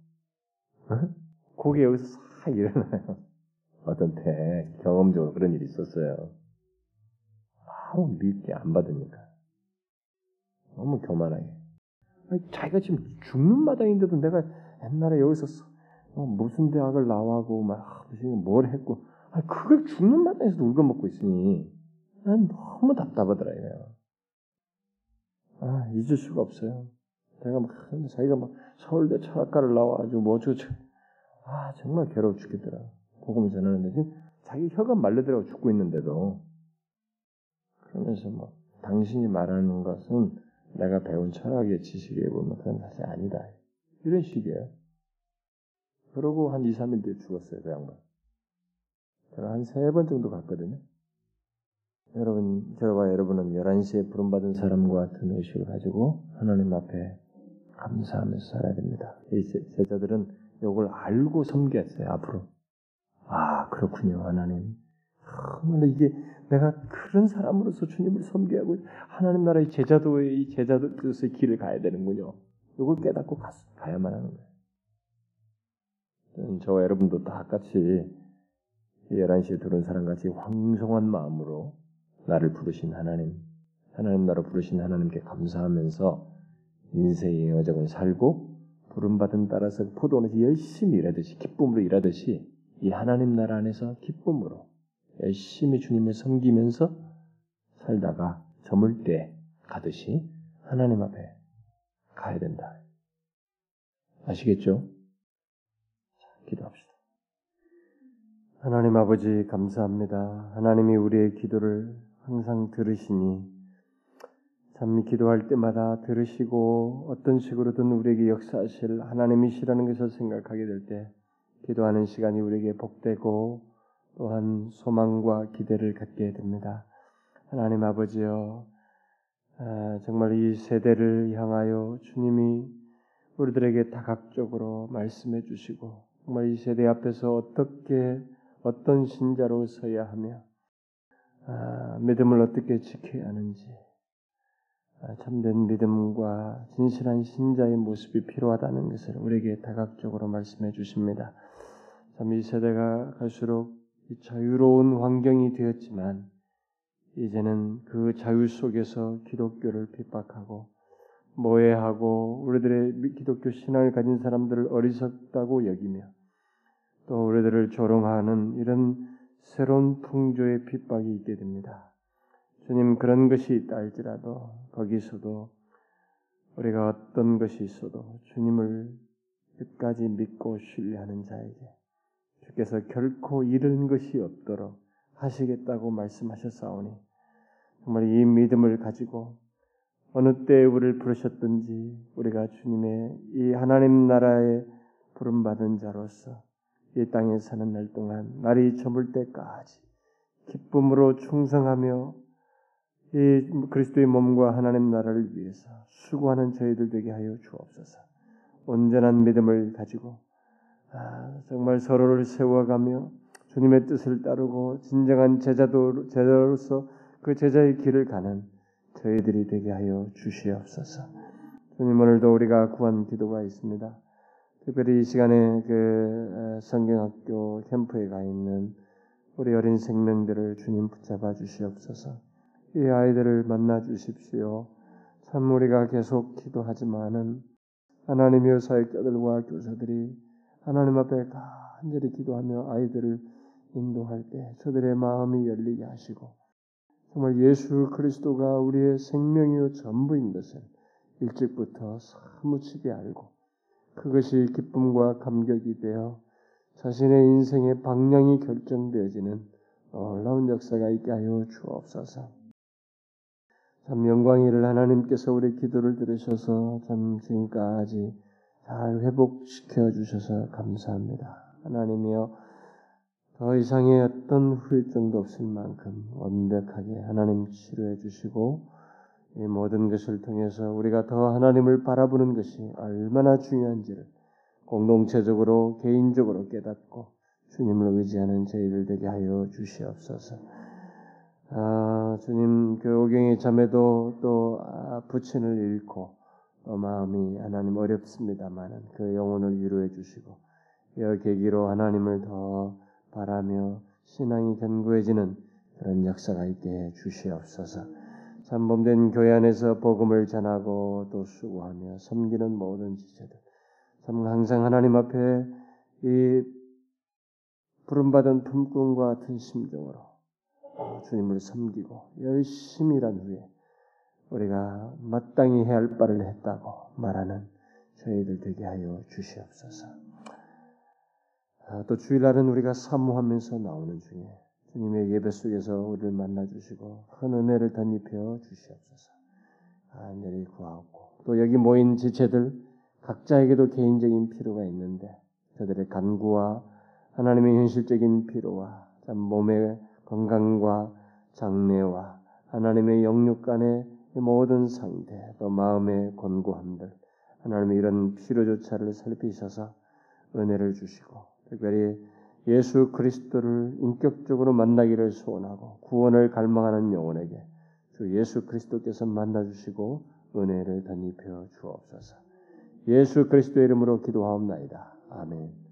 어? 그게 여기서 싹 일어나요. 어떤 때 경험적으로 그런 일이 있었어요. 아무 믿게 안 받으니까. 너무 교만하게. 자기가 지금 죽는 마당인데도 내가 옛날에 여기서 어, 무슨 대학을 나와고 막 아, 무슨 뭘 했고 그걸 죽는 마당에서 울고 먹고 있으니 난 너무 답답하더라 이거요. 아 잊을 수가 없어요. 내가 막 자기가 막 서울대 철학과를 나와가지고 뭐저 아 정말 괴로워 죽겠더라. 복음을 전하는데 지금 자기 혀가 말려들어 죽고 있는데도 그러면서 뭐 당신이 말하는 것은 내가 배운 철학의 지식에 보면 그건 사실 아니다. 이런 식이에요. 그러고 한 2, 3일 뒤에 죽었어요, 그 양반. 제가 한 세 번 정도 갔거든요. 여러분, 저와 여러분은 11시에 부름받은 사람과 같은 의식을 가지고 하나님 앞에 감사하면서 살아야 됩니다. 이 제자들은 이걸 알고 섬겼어요, 앞으로. 아, 그렇군요, 하나님. 정말 이게 내가 그런 사람으로서 주님을 섬겨야 하고 하나님 나라의 제자도의 이 제자도의 길을 가야 되는군요. 이걸 깨닫고 가, 가야만 하는 거예요. 저와 여러분도 다 같이 11시에 들은 사람같이 황송한 마음으로 나를 부르신 하나님, 하나님 나라 부르신 하나님께 감사하면서 인생의 여정을 살고 부름받은 따라서 포도원에서 열심히 일하듯이 기쁨으로 일하듯이 이 하나님 나라 안에서 기쁨으로 열심히 주님을 섬기면서 살다가 저물 때 가듯이 하나님 앞에 가야 된다. 아시겠죠? 자, 기도합시다. 하나님 아버지 감사합니다. 하나님이 우리의 기도를 항상 들으시니 참 기도할 때마다 들으시고 어떤 식으로든 우리에게 역사하실 하나님이시라는 것을 생각하게 될 때 기도하는 시간이 우리에게 복되고 또한 소망과 기대를 갖게 됩니다. 하나님 아버지여 아, 정말 이 세대를 향하여 주님이 우리들에게 다각적으로 말씀해 주시고 정말 이 세대 앞에서 어떻게 어떤 신자로 서야 하며 아, 믿음을 어떻게 지켜야 하는지 아, 참된 믿음과 진실한 신자의 모습이 필요하다는 것을 우리에게 다각적으로 말씀해 주십니다. 참 이 세대가 갈수록 자유로운 환경이 되었지만 이제는 그 자유 속에서 기독교를 핍박하고 모해하고 우리들의 기독교 신앙을 가진 사람들을 어리석다고 여기며 또 우리들을 조롱하는 이런 새로운 풍조의 핍박이 있게 됩니다. 주님 그런 것이 있다 할지라도 거기서도 우리가 어떤 것이 있어도 주님을 끝까지 믿고 신뢰하는 자에게 주께서 결코 잃은 것이 없도록 하시겠다고 말씀하셨사오니 정말 이 믿음을 가지고 어느 때 우리를 부르셨든지 우리가 주님의 이 하나님 나라에 부름받은 자로서 이 땅에 사는 날 동안 날이 저물 때까지 기쁨으로 충성하며 이 그리스도의 몸과 하나님 나라를 위해서 수고하는 저희들 되게 하여 주옵소서. 온전한 믿음을 가지고 아, 정말 서로를 세워가며 주님의 뜻을 따르고 진정한 제자도 제자로서 그 제자의 길을 가는 저희들이 되게 하여 주시옵소서. 주님 오늘도 우리가 구한 기도가 있습니다. 특별히 이 시간에 그 성경학교 캠프에 가 있는 우리 어린 생명들을 주님 붙잡아 주시옵소서. 이 아이들을 만나 주십시오. 참 우리가 계속 기도하지만은 하나님의 사역자들과 교사들이 하나님 앞에 간절히 기도하며 아이들을 인도할 때 저들의 마음이 열리게 하시고 정말 예수 그리스도가 우리의 생명이요 전부인 것을 일찍부터 사무치게 알고 그것이 기쁨과 감격이 되어 자신의 인생의 방향이 결정되어지는 놀라운 역사가 있게 하여 주옵소서. 참 영광이를 하나님께서 우리 기도를 들으셔서 참 지금까지 잘 회복시켜 주셔서 감사합니다. 하나님이여 더 이상의 어떤 후유증도 없을 만큼 완벽하게 하나님 치료해 주시고 이 모든 것을 통해서 우리가 더 하나님을 바라보는 것이 얼마나 중요한지를 공동체적으로 개인적으로 깨닫고 주님을 의지하는 저희들 되게 하여 주시옵소서. 아, 주님 그 오경의 자매도 또 아, 부친을 잃고 어, 마음이 하나님 어렵습니다만은 그 영혼을 위로해 주시고 이 계기로 하나님을 더 바라며 신앙이 견고해지는 그런 역사가 있게 해 주시옵소서. 참범된 교회 안에서 복음을 전하고 또 수고하며 섬기는 모든 지체들 참 항상 하나님 앞에 이 부름받은 품꾼과 같은 심정으로 주님을 섬기고 열심히 일한 후에 우리가 마땅히 해야 할 바를 했다고 말하는 저희들 되게 하여 주시옵소서. 아, 또 주일날은 우리가 사모하면서 나오는 중에 주님의 예배 속에서 우리를 만나 주시고 큰 은혜를 덧입혀 주시옵소서. 간절히 구하고 또 여기 모인 지체들 각자에게도 개인적인 필요가 있는데 그들의 간구와 하나님의 현실적인 필요와 몸의 건강과 장래와 하나님의 영육 간의 모든 상태, 또 마음의 권고함들, 하나님의 이런 필요조차를 살피셔서 은혜를 주시고, 특별히 예수 그리스도를 인격적으로 만나기를 소원하고 구원을 갈망하는 영혼에게 주 예수 그리스도께서 만나 주시고 은혜를 덧입혀 주옵소서. 예수 그리스도의 이름으로 기도하옵나이다. 아멘.